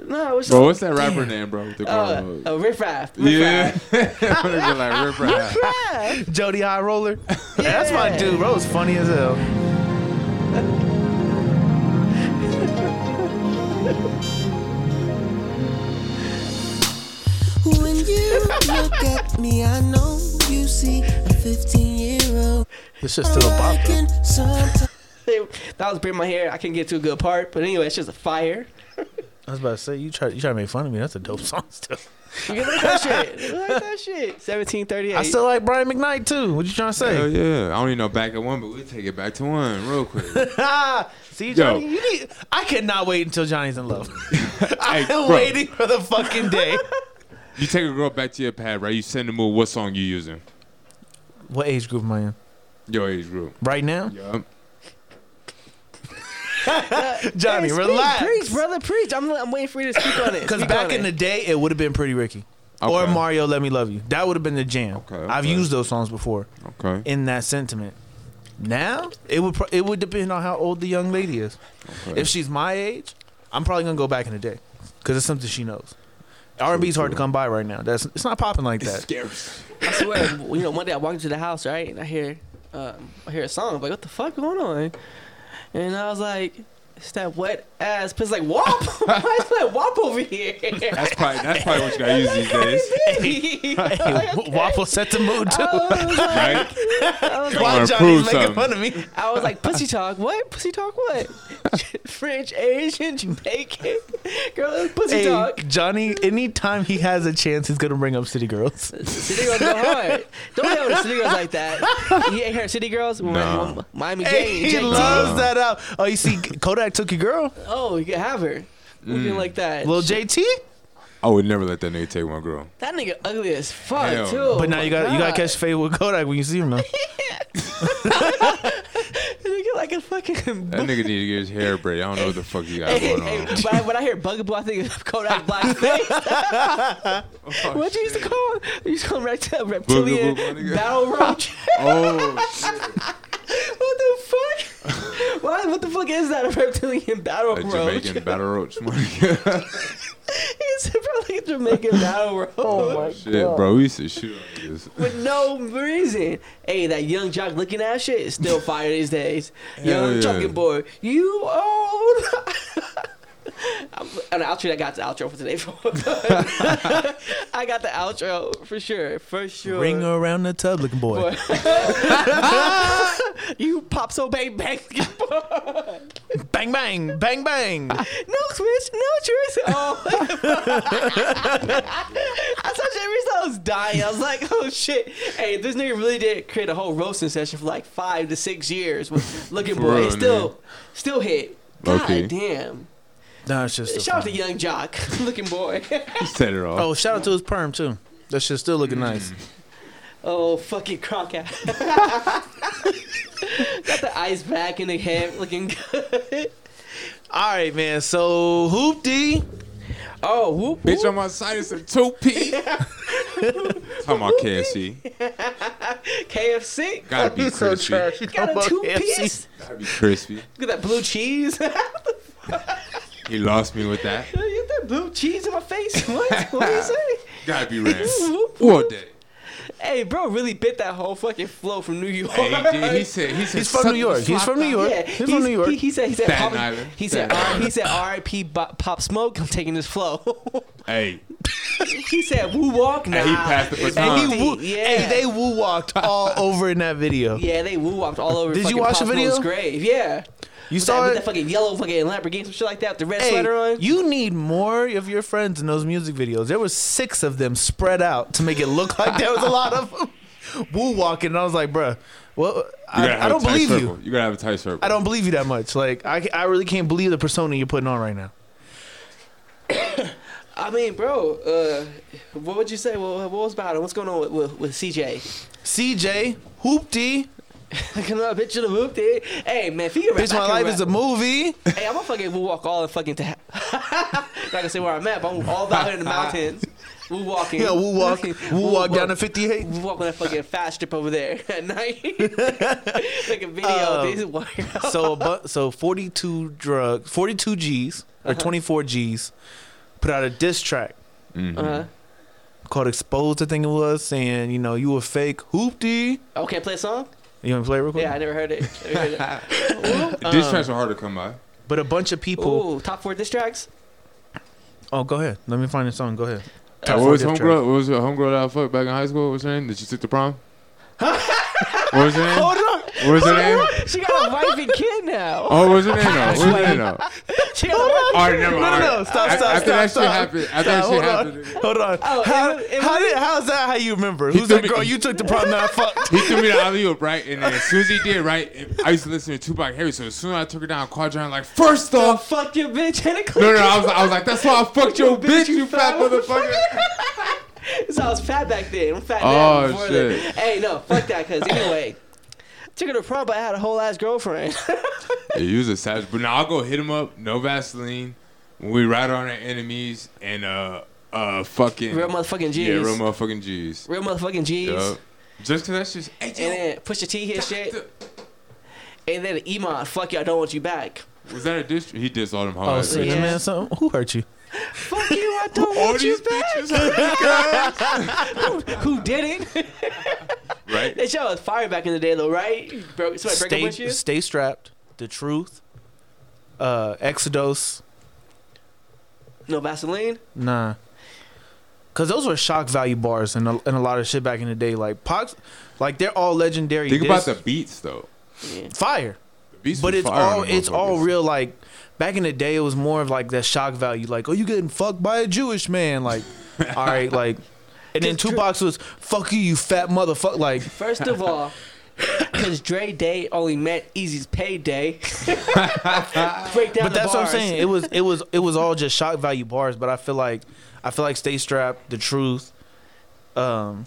No, it's Bro, what's that rapper name, bro? with The uh, cornrows? uh, Riff Raff. Riff yeah. Raff. Nigga like Rip Rap. Raff. Jody High Roller. Yeah, that's my dude, bro. It's funny as hell. Look at me, I know you see a 15 year old. This shit's still a bop. that was braid my hair. I can't get to a good part, but anyway, it's just a fire. I was about to say you try you try to make fun of me. That's a dope song still. You can like that shit. You like that shit. 1738. I still like Brian McKnight too. What you trying to say? Hell yeah. I don't even know back at one, but we'll take it back to one real quick. See, Johnny, you need. I cannot wait until Johnny's in love. I'm Hey, waiting for the fucking day. You take a girl back to your pad, right? You send them a what song you using? what age group am I in? Your age group. Right now, Yup. Johnny, Hey, speak, relax. Preach, brother, preach. I'm, I'm waiting for you to speak on it. Because Speak back on in it. the day, it would have been Pretty Ricky or Okay. Mario, Let Me Love You. That would have been the jam. Okay, I've okay. used those songs before Okay. in that sentiment. Now it would pro- it would depend on how old the young lady is. okay. If she's my age, I'm probably gonna go back in the day because it's something she knows. R&B is hard to come by right now. That's it's not popping like that. scarce. I swear, you know, one day I walked into the house, right, and I hear, um, I hear a song. I'm like, what the fuck going on? And I was like, it's that wet ass piss. Like, wop. Why is that wop over here? That's probably that's probably what you gotta use these days. Hey, Waffle set the mood too. I was like, Right? I was like, Why Johnny's making something. fun of me? I was like, pussy talk. What? Pussy talk? What? French, Asian, Jamaican. Girl, it's pussy Hey, talk. Johnny, anytime he has a chance, he's gonna bring up City Girls. City girls go hard. Don't hate on city girls like that. You ain't heard city girls? Nah. Miami Hey, Jane, he JT. loves that out. Oh, you see, Kodak took your girl, Oh, you can have her. Looking mm. like that. little JT. I would never let that nigga take my girl. That nigga ugly as fuck Hell too. Oh but now Oh you my got you got to God. catch fade with Kodak when you see him though. Nigga like a fucking. That nigga need to get his hair braided. I don't know what the fuck you got Hey, going hey, on. when, I, when I hear Bugaboo, I think of Kodak Blackface. what you used to call him? You used to call him reptil- reptilian Bugaboo, my nigga. battle roach. Oh shit. What the fuck? Why, what the fuck is that? A reptilian battle A roach? Jamaican battle roach. my nigga. He's probably a Jamaican battle road. Oh my Shit, bro, we used to shoot on with no reason. Hey, that Yung Joc looking at shit is still fire these days. Hell Young yeah. joking boy, you old. I'm, and the outro, I got the outro for today. I got the outro for sure, for sure. Ring around the tub looking boy. Boy. you pop so bang bang. Bang bang, bang bang. no switch, no choice. Oh, I saw Jay Reese. I was dying. I was like, oh shit. Hey, this nigga really did create a whole roasting session for like five to six years with looking boy. real, It still, still hit. God Okay. damn. No, it's just. Shout out to funny. Yung Joc, looking boy. He said it all. Oh, shout out to his perm too. That shit's still looking nice. Mm-hmm. Oh, fucking crock Crockett. Got the ice back in the head, looking good. All right, man. So Whoopty. Oh, whoop, Bitch, whoop. on my side is a 2P. Talking about KFC. KFC. Gotta be crispy. Got a two piece. Gotta be crispy. Look at that blue cheese. He lost me with that. You get that blue cheese in my face. What? What do you say? Gotta be. Whoop, All day. Hey, bro, really bit that whole fucking flow from New York. Hey, he, did. he said, he said, He's from New York. He's from New York. Yeah, He's from New York. He, he said he said Staten Pop, Island. he said Staten he said R.I.P. Pop Smoke. I'm taking this flow. Hey, he said Woo Walk. And he passed the baton. And he woo, yeah. hey, they woo walked all over in that video. yeah, they woo walked all over. Did you watch Pop the video? Smoke's grave. Yeah, You with saw that, with it. that fucking yellow fucking Lamborghini, some shit like that, with the red Hey, sweater on. you need more of your friends in those music videos. There was six of them spread out to make it look like there was a lot of them woo walking. And I was like, bruh, well, I, I don't believe circle. you. You gotta have a tight circle. I don't believe you that much. Like, I, I really can't believe the persona you're putting on right now. I mean, bro, uh, what would you say? What, what was about it? What's going on with, with, with CJ? CJ, Whoopty, Come on, bitch, you the whoop dude. Hey, man, if you can rap, Bitch, I My can Life rap. is a movie. Hey, I'm gonna fucking woo walk all the fucking. Ta- Not gonna say where I'm at, but I'm all out here in the mountains. Woo walking. Yeah, woo walk, woo walk down to 58. Woo walk on that fucking fast strip over there at night. like a video. Um, this is wire. So, bu- so 42 drugs, 42 G's or 24 G's, put out a diss track Uh-huh. called "Exposed." I think it was saying, you know, you a fake Whoopty. Okay, play a song. You want to play it real quick? Yeah, I never heard it. Never heard it. Diss um, tracks are hard to come by. But a bunch of people. Ooh, top four diss tracks. Oh, go ahead. Let me find the song. Go ahead. Hey, Top what was diss homegirl? What was your homegirl that I fucked back in high school? What's her name? Did she took the prom? what was her name? Hold on. What was her name? She got a wife and kid now. Oh, what was her name? though? What was her name? though? She got a wife. All right, never No, mind. no, no. Stop, After- stop, After that stop, shit happened, after that shit hold on. happened, Hold on. Oh, how, it- it how did, how's that how you remember? Who's threw that me- girl you took the prom that I fucked? he threw me the alley oop, right? And then as soon as he did, right, I used to listen to Tupac Harry. So as soon as I took her down quadrant, like, first Oh, off, fuck your bitch and a no, no, I was, I was like, that's why I fucked your bitch, you fat motherfucker. So I was fat back then. I'm fat Oh, now. before shit. then. Hey, no, fuck that. Cause anyway, took her to prom, but I had a whole ass girlfriend. Yeah, he was a savage. But now I'll go hit him up. No Vaseline. When we ride on our enemies and uh uh fucking real motherfucking G's. yeah, real motherfucking G's. Real motherfucking G's. Yup. Just cause that's just hey, And yo, then push the T hit shit. And then Iman, fuck you, I don't want you back. was that a diss? He dissed all them Oh, hard. so Yeah. yeah. man, something. Who hurt you? Fuck you, I don't all want you back. bitches, Who did it? right? that show was fire back in the day, though, right? Bro, somebody break up Stay, with you? stay strapped. The truth. Uh, Exodus. No Vaseline? Nah. Cause those were shock value bars and a, and a lot of shit back in the day. Like Pox, like they're all legendary. Think about the beats though. Yeah. fire. The beats But it's fire all it's all real. Like back in the day, it was more of like that shock value. Like, oh, you getting fucked by a Jewish man? Like, all right, like, and then Tupac's was fuck you, you fat motherfucker. Like, First of all, because Dre Day only meant Eazy's payday. Break down but that's what I'm saying. It was it was it was all just shock value bars. But I feel like I feel like Stay Strapped, The Truth, um,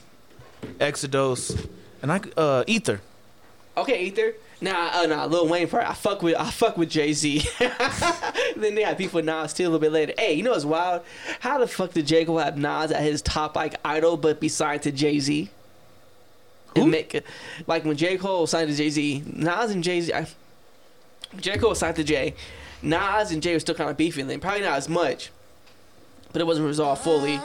Exodus, and I uh Ether. Okay, Ether. Nah, uh, nah, Lil Wayne part. I fuck with, I fuck with Jay Z. then they had with Nas too a little bit later. Hey, you know what's wild? How the fuck did J Cole have Nas at his top like idol, but be signed to Jay Z? Who? And make like when J Cole signed to Jay Z, Nas and Jay Z. J Cole signed to Jay. Nas and Jay were still kind of beefing then, probably not as much. but it wasn't resolved fully.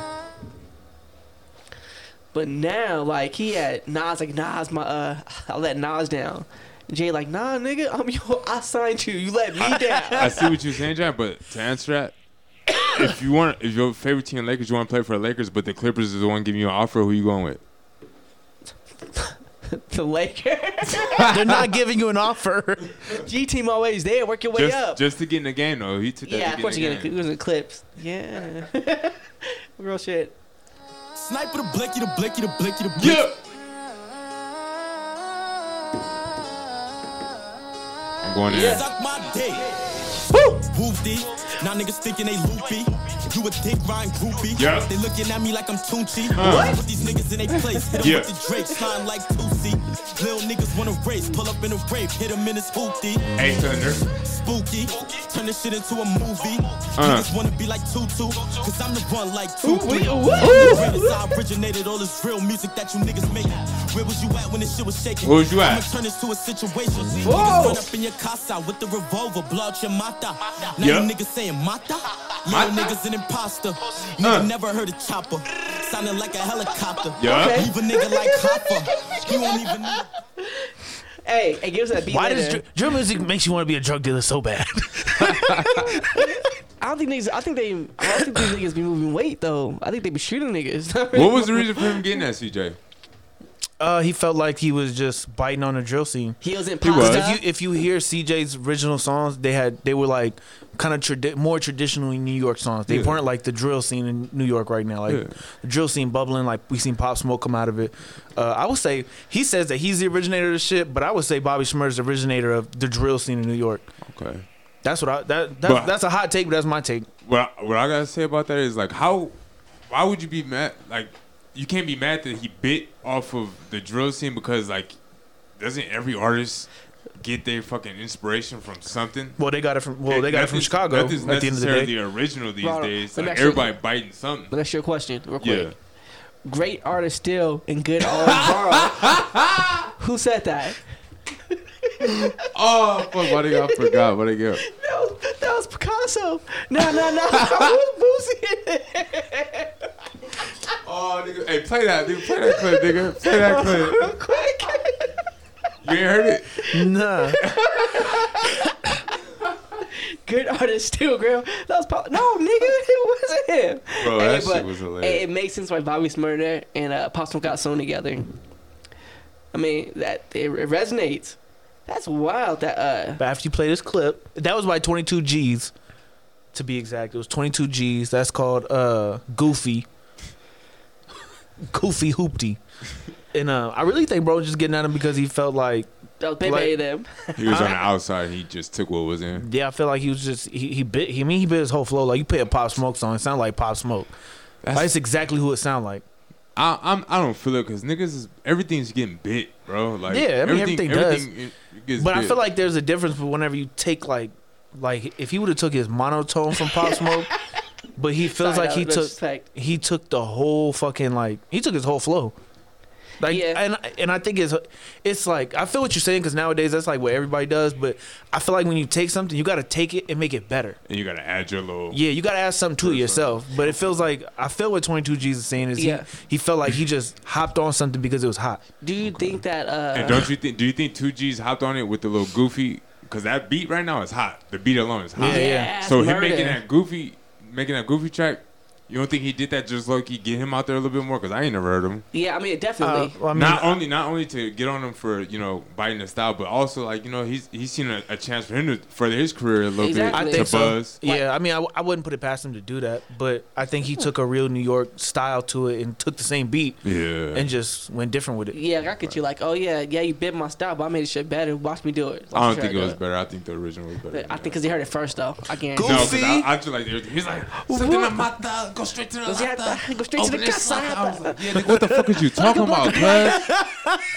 But now, like he had Nas, like Nas, my uh, I let Nas down. Jay like, nah, nigga, I'm your, I signed you. You let me down. I see what you're saying, John. But to answer that, if you want, if your favorite team Lakers, you want to play for the Lakers, but the Clippers is the one giving you an offer, who you going with? the Lakers. They're not giving you an offer. G team always there. Work your way Just, up. just to get in the game, though. He took that. yeah, to of get course in you the get game. it. It was in clips. Yeah. Real shit. Sniper the blicky, the blicky, the blicky, the blicky. Yeah. Going in. Suck my dick. Woo! Now niggas thinking they loopy. You a dick riding groupie. Yeah. They looking at me like I'm Tunechi. Uh. Put these niggas in their place. Hit 'em Yeah. with the Drake. Slime like Tootsie. Little niggas wanna race. Pull up in a Wraith. Hit 'em in his hoopty. Hey, Thunder. Spooky. Turn this shit into a movie. Uh. Niggas wanna be like Tutu. Cause I'm the one like Tutu. wait, I'm what? the greatest. I originated all this real music that you niggas make. Where was you at when this shit was shaking? Where was you at? I'ma turn this to a situation. Niggas run up in your casa with the revolver, blow out your mata. Now Yeah. you niggas saying mata? Little niggas an imposter. Nigga Uh. never heard a chopper. Sounding like a helicopter. Yeah. Okay. Leave a nigga like Hopper. He won't even need Hey, hey, give us that beat Why does dr- drill music makes you want to be a drug dealer so bad? I don't think niggas. I think they. I don't think these niggas be moving weight though. I think they be shooting niggas. What was the reason for him getting that, CJ? Uh, he felt like he was just biting on the drill scene. He was in He was. If you if you hear CJ's original songs, they had they were like kind of tradi- more traditionally New York songs. They Yeah. weren't like the drill scene in New York right now. Like Yeah. the drill scene bubbling. Like we seen Pop Smoke come out of it. Uh, I would say he says that he's the originator of the shit, but I would say Bobby Shmurda is the originator of the drill scene in New York. Okay. That's what I that that's, But- that's a hot take, but that's my take. What I, what I gotta say about that is like how, why would you be mad? Like, you can't be mad that he bit off of the drill scene because like, doesn't every artist get their fucking inspiration from something? Well, they got it from well, they got it from Nothing's- Chicago. At Nothing's the end of the necessarily day, original these Ron, days. Like ask you- everybody biting something. But that's your question, real quick. Yeah. Great artist still and good always borrow. Who said that? Oh fuck! Why they I forgot? What they got? That was, that was Picasso. No, no, no. Who's Boosie? Oh nigga, hey, play that, nigga. Play that clip, nigga. Play that clip. Real quick. You ain't heard it? nah. Good artist still, girl. That was Pop. No, nigga, it wasn't him. Bro, that but shit was hilarious. It, it makes sense why Bobby Shmurda and uh, Pop Smoke got sewn together. I mean, that it, it resonates. That's wild. That uh, But after you play this clip, that was by 22 G's, to be exact. It was 22 G's. That's called uh, Goofy. Goofy Whoopty. And uh, I really think bro was just getting at him because he felt like, that was Pepe Like- them. He was on the outside. He just took what was in. yeah, I feel like he was just he, he bit. He, I mean, he bit his whole flow. Like you play a Pop Smoke song, it sounded like Pop Smoke. That's, That's exactly who it sounded like. I, I'm I don't feel it because niggas is everything's getting bit, bro. Like Yeah, I mean, everything does. it- it gets But I bit. feel like there's a difference But whenever you take like, like if he would have took his monotone from Pop Smoke, but he feels Sorry, like he took disrespect. he took the whole fucking like he took his whole flow. Like Yeah. and and I think it's it's like I feel what you're saying because nowadays that's like what everybody does. But I feel like when you take something, you got to take it and make it better. and you gotta add your little. Yeah, you got to add something to it yourself. But it feels like I feel what 22 G's is saying is Yeah. he he felt like he just hopped on something because it was hot. Do you think that uh, And don't you think? Do you think two G's hopped on it with the little goofy? Because that beat right now is hot. The beat alone is hot. Yeah, yeah. Yeah, So him murder. making that goofy, making a goofy track. You don't think he did that just low key, get him out there a little bit more? Because I ain't never heard him. Yeah, I mean Uh, definitely. well, I mean, not only not only to get on him for you know biting the style, but also like you know he's he's seen a, a chance for him to further his career a little Exactly. I bit think to so. buzz. Yeah, I mean, I, I wouldn't put it past him to do that, but I think he took a real New York style to it and took the same beat Yeah. and just went different with it. yeah, I got you. Like, oh yeah, yeah, you bit my style, but I made the shit better. Watch me do it. Watch I don't me think try it was do better. I think the original was better. But I think because he heard it first though. I can't. Go- no, 'cause Goofy. I, I feel like he's like something What? A mata, go straight to the Goes, yeah, lata, go straight to the open this casa. lata. I was like, yeah, nigga, what the fuck is you talking about, cuz?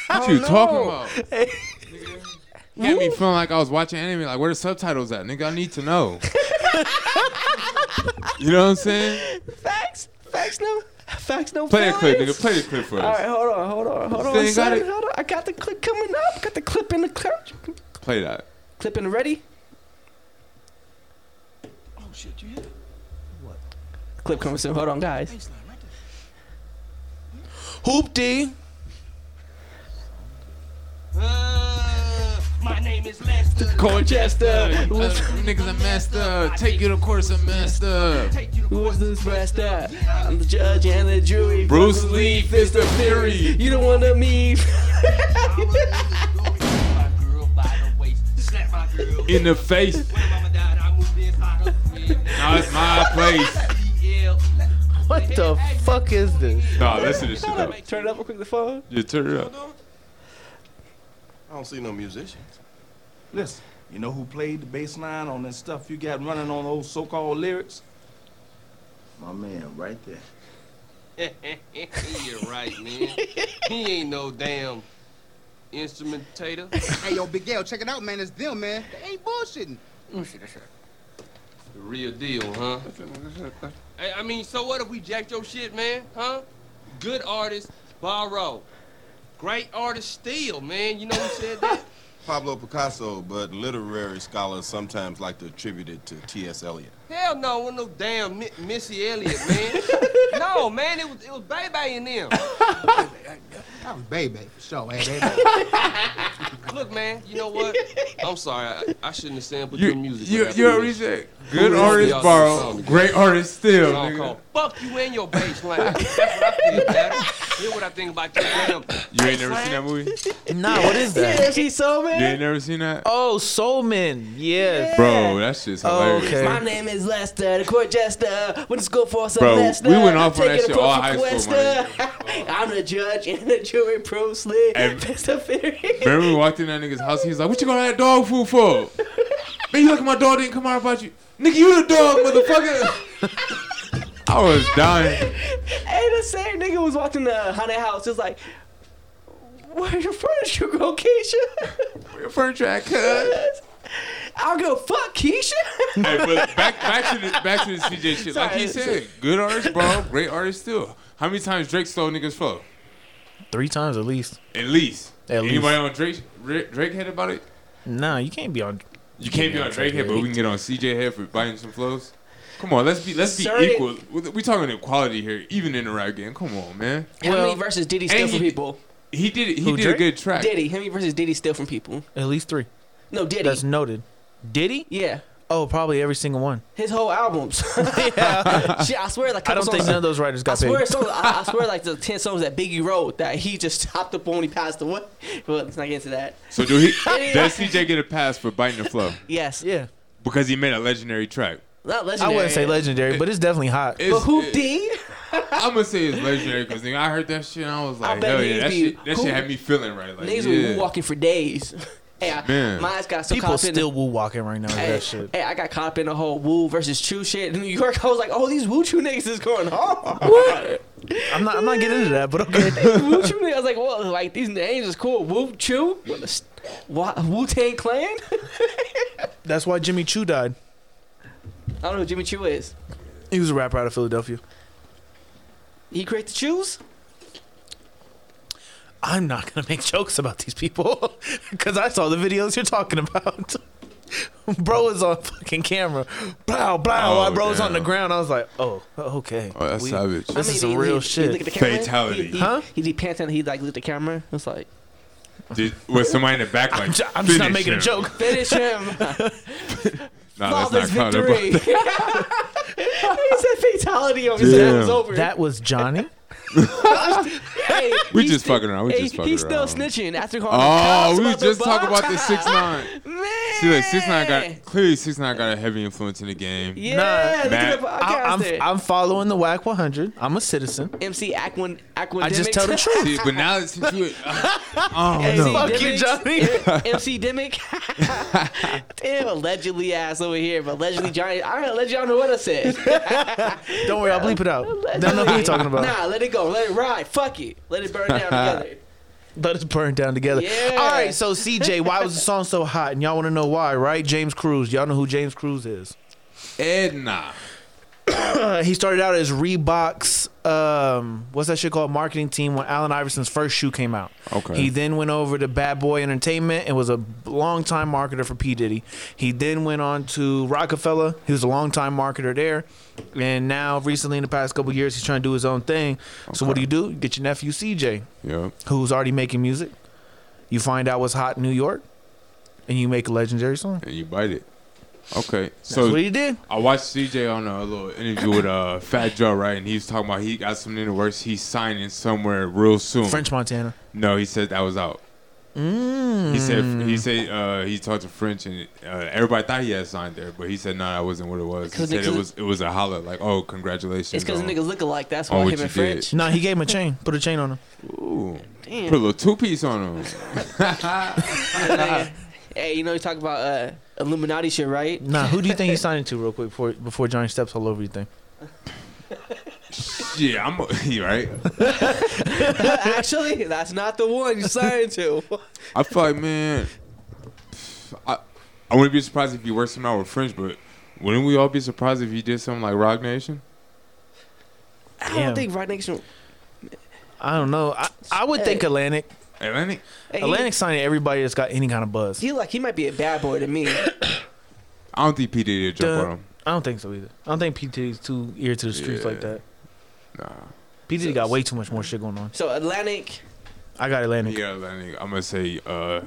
What you talking about? Nigga, You me feeling like I was watching anime. Like, where the subtitles at, nigga? I need to know. you know what I'm saying? Facts, facts, no, facts, no. Play that clip, nigga. Play the clip for us. All right, hold on, hold on, hold Still on. got it? Hold on. I got the clip coming up. Got the clip in the clip. Play that. Clip in the ready. Oh shit, you hit it. What? clip coming soon. Hold on, guys. Whoopty. Uh, my name is Lester. Colchester. Uh, niggas a master. Take you to course a master. Who was this rest up? I'm the judge and the jury. Bruce Lee, Fist of Fury. You don't want to me. My girl by the waist. Slap my girl. In the face. When mama died, I moved this hotter. Now it's my place. What the fuck is this? Nah, listen to this shit though. Turn it up real quick. The phone. You turn it up. I don't see no musicians. Listen, you know who played the bass line on that stuff you got running on those so-called lyrics? My man, right there. You're right, man. He ain't no damn instrumentator. Hey, yo, Big Gail, check it out, man. It's them, man. They ain't bullshitting. Oh shit, that's. The real deal, huh? Hey, I mean, so what if we jacked your shit, man? Huh? Good artist, borrow. Great artist, steal, man. You know who said that? Pablo Picasso, but literary scholars sometimes like to attribute it to T.S. Eliot. Hell no, wasn't no damn Mi- Missy Elliott, man. no, man, it was it was Baby in them. That was baby, for sure. Hey, baby. Look, man, you know what? I'm sorry, I, I shouldn't have said put your music. you, but you after already this- said good Who artist else borrow, great artist steal, Y'all nigga. call, Fuck you and your bass line. That's what I feel, Adam. Hear what I think about your damn. You ain't never seen that movie? Nah, what is that? Yeah, she's so You ain't never seen that? Oh, Soul Man. Yes. Bro, that shit's oh, hilarious. Okay. My name is Lester, the court jester. Went to school for some Bro, Lester. we went off on Taking that shit all for high school, Questa. I'm the judge and the jury, Bruce Lee. And- Fist of Fury. Remember we walked in that nigga's house? He was like, "What you gonna have dog food for?" Man, you look at my dog didn't come out about you, nigga. You the dog, motherfucker. I was dying. Hey, the same nigga was walking the haunted house. It was like, where's your furniture go, Keisha? Where your furniture at cuz. I'll go fuck Keisha. Hey, but back back to the back to the CJ shit. like he said, good artist, bro. Great artist still. How many times Drake stole niggas flow? Three times at least. At least. At Anybody least. on Drake Drake Drake head about it? Nah, you can't be on. You can't be on Drake head, but we can get on CJ head for biting some flows. Come on, let's be let's be Certain- equal. We we talking equality here, even in the rap game. Come on, man. How Well, many verses did he steal and from he- people? He did he Who, did a Drake? good track. Diddy. How many verses did he steal from people? At least three. No, Diddy. That's noted. Did he? yeah. Oh, probably every single one. His whole albums. yeah. Shit, I swear, like I don't think songs- none of those writers I got swear, paid. songs, I, I swear, like the ten songs that Biggie wrote that he just chopped up when he passed away. Well, let's not get into that. So do he does CJ get a pass for biting the flow? Yes, Yeah. Because he made a legendary track. not I wouldn't say legendary, but it's definitely hot. It's, But who it- D? I'm gonna say it's legendary because I heard that shit and I was like, bet hell yeah, that be- shit, that who- shit had me feeling right. Like, Niggas yeah. were walking for days. Hey, I, Man. my eyes got so People caught up in still woo walking right now with Hey, that shit. hey, I got caught up in the whole Woo versus True shit in New York. I was like, oh, these Woo True niggas is going hard. I'm not. I'm not getting into that, but okay. Woo True niggas. I was like, well, like these names is cool. Woo True, Wu Tang Clan. That's why Jimmy Choo died. I don't know who Jimmy Choo is. He was a rapper out of Philadelphia. He create the Chews. I'm not gonna make jokes about these people because I saw the videos you're talking about. bro is on fucking camera. Blow, blow. Oh, while bro's on the ground. I was like, oh, okay. Oh, that's We- savage. This I is mean, some real he- he shit. look at the camera, Fatality. He, he, Huh? He, he pants and he like look at the camera. It's like Did, was somebody in the back like? I'm, ju- I'm just not "Finish making a joke. finish him. Nah, Flawless that's not caught victory. up. he said fatality on his head was over. That was Johnny. Hey, We just still- fucking around. We hey, just fucking He's still around. snitching after calling. the Oh, cops we about just talking about the six nine. Man. See, like six nine got clearly six nine got a heavy influence in the game. Yeah, Nah, look at Matt, podcast I, I'm. I'm following the Wack 100. I'm a citizen. MC Aquan Aquademics. I just tell the truth. See, but now that since you, oh MC no, Fuck you, Johnny. MC Dimmick. Damn, allegedly ass over here, but allegedly Johnny. I don't let y'all know what I said. Don't worry, I'll bleep it out. Don't know who you're talking about. Nah, let it go. Let it ride. Fuck it. Let it burn down together. Let us burn down together. Yeah. All right, so CJ, why was the song so hot? And y'all want to know why, right? James Cruz. Y'all know who James Cruz is. Edna. He started out as Reebok's um, what's that shit called? Marketing team when Allen Iverson's first shoe came out. Okay. He then went over to Bad Boy Entertainment and was a long time marketer for P Diddy. He then went on to Roc-A-Fella. He was a long time marketer there, and now recently in the past couple years he's trying to do his own thing. So what do you do? You get your nephew CJ, Yep. who's already making music. You find out what's hot in New York, and you make a legendary song. And you bite it. Okay. That's So what he did. I watched CJ on a little interview with uh, Fat Joe, right? And he was talking about he got something in the works. He's signing somewhere real soon. French Montana. No, he said that was out. Mm. He said he said uh, he talked to French and uh, everybody thought he had signed there, but he said no, that wasn't what it was. He said it was it was a holler like, oh, congratulations. It's because niggas look alike. That's on why him and French. did. No, he gave him a chain. Put a chain on him. Ooh, Damn. put a little two piece on him. hey, you know you talk about uh, Illuminati shit, right? Nah, who do you think he's signing to real quick before before Johnny steps all over you? Think? yeah, I'm you right. Actually, that's not the one you signed to. I feel like man, I I wouldn't be surprised if he worked something out with French, but wouldn't we all be surprised if he did something like Roc Nation? I don't think Roc Nation. I don't know. I, I would think Atlantic. Atlantic. Hey, Atlantic signing everybody that's got any kind of buzz. He, he like he might be a bad boy to me. I don't think P Diddy would jump Duh. on him. I don't think so either. I don't think P Diddy's too ear to the streets like that. Nah. P Diddy got way too much more shit going on. So Atlantic, I got Atlantic. Yeah, Atlantic. I'm gonna say uh,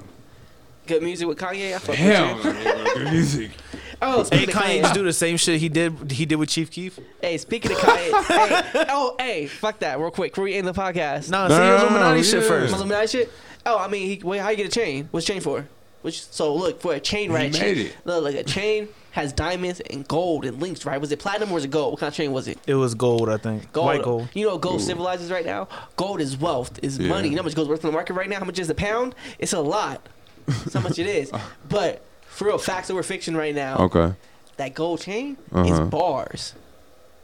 good music with Kanye. I fuck hell, with you. no, nigga, good music. Oh, Hey, speaking of Kanye Kanye, just do the same shit he did. He did with Chief Keef. hey, speaking of Kanye, hey, oh, hey, fuck that, real quick, before we end the podcast. Nah, No, say no, no, Illuminati no, shit yeah. first. Illuminati shit. Oh, I mean, he, wait, how you get a chain? What's chain for? Which so look for a chain, He right? made chain, it. Look, like a chain has diamonds and gold and links, right? Was it platinum or was it gold? What kind of chain was it? It was gold, I think. Gold. White gold. You know, what gold civilizes right now. Gold is wealth, is Yeah. money. You know how much gold's worth in the market right now? How much is a pound? It's a lot. That's how much it is. But for real, facts over fiction right now. Okay. That gold chain Uh-huh. is bars.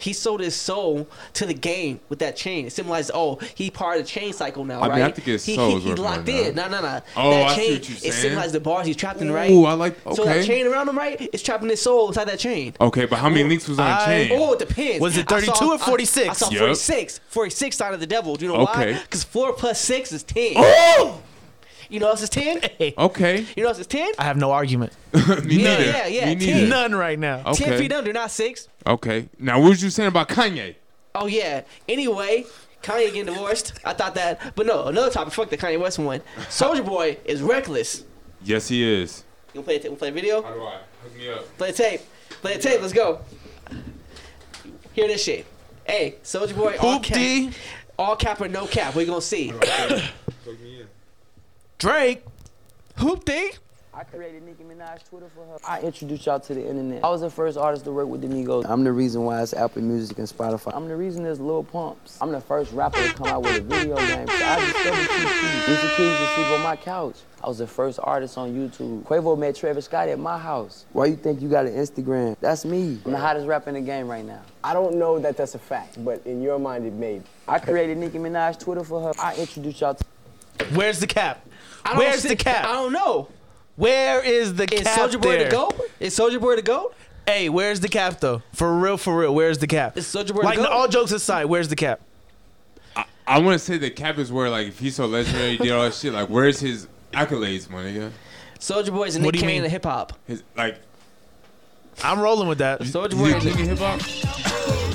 He sold his soul to the game with that chain. It symbolizes, oh, he part of the chain cycle now, I mean, right? I think his he, soul he, is he worth more locked now. in. No, no, no. Oh, that I see chain, what you're saying. it saying. symbolizes the bars he's trapped in, right? Ooh, I like. Okay. So that chain around him, right, It's trapping his soul inside that chain. Okay, but how many links was on the chain? Oh, it depends. Was it 32 saw- or 46? I, I saw Yup. 46. 46 side of the devil. Do you know Okay. why? Because 4 plus 6 is 10. Oh! You know else is 10? Okay. You know else is 10? I have no argument. Me Yeah, neither. yeah, yeah, Me ten. neither. None right now. 10 feet under, not 6. Okay. Now, what was you saying about Kanye? Oh, yeah. Anyway, Kanye getting divorced. I thought that. But no, another topic. Fuck the Kanye West one. Soulja Boy is reckless. Yes, he is. You want to play, a ta- wanna play a video? How do I hook me up? Play a tape. Play a tape. Let's go. Hear this shit. Hey, Soulja Boy, all cap, Whoopty. all cap or no cap. We gonna see. Hook me in. Drake. Whoopty. I created Nicki Minaj Twitter for her. I introduced y'all to the internet. I was the first artist to work with the Migos. I'm the reason why it's Apple Music and Spotify. I'm the reason there's Lil Pumps. I'm the first rapper to come out with a video game. So I discovered TT. These the kids to sleep on my couch. I was the first artist on YouTube. Quavo met Travis Scott at my house. Why you think you got an Instagram? That's me. I'm the hottest rapper in the game right now. I don't know that that's a fact, but in your mind it may. I created Nicki Minaj Twitter for her. I introduced y'all to Where's the cap? I don't Where's see- the cap? I don't know. Where is the Is cap Soulja Boy there? the GOAT? Is Soulja Boy the GOAT? Hey, where's the cap though? For real, for real. Where's the cap? Is Soulja Boy the like all jokes aside, where's the cap? I want to say the cap is where, like, if he's so legendary, he did all that shit. Like, where's his accolades, my nigga? Soulja Boy is a What Nick do Cannon mean? of hip hop. His like, I'm rolling with that. Soldier you Boy. think king of hip hop?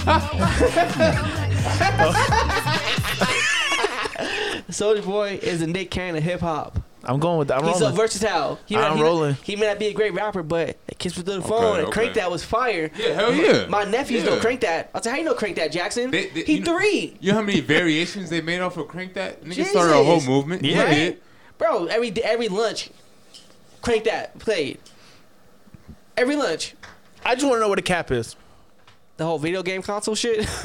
Soulja Boy is a Nick Cannon of hip hop. I'm going with that. I'm He's so rolling. versatile. He I'm he rolling. He may not be a great rapper, but that Kiss Me Through the Phone and okay. Crank That was fire. Yeah, hell yeah. My nephews Yeah. know Crank That. I said, how you know Crank That, Jackson? They- they- he you know- three. You know how many variations they made off of Crank That? Nigga started a whole Jesus. movement. Yeah. He did. Bro, every every lunch, Crank That played. Every lunch. I just want to know what a cap is. The whole video game console shit.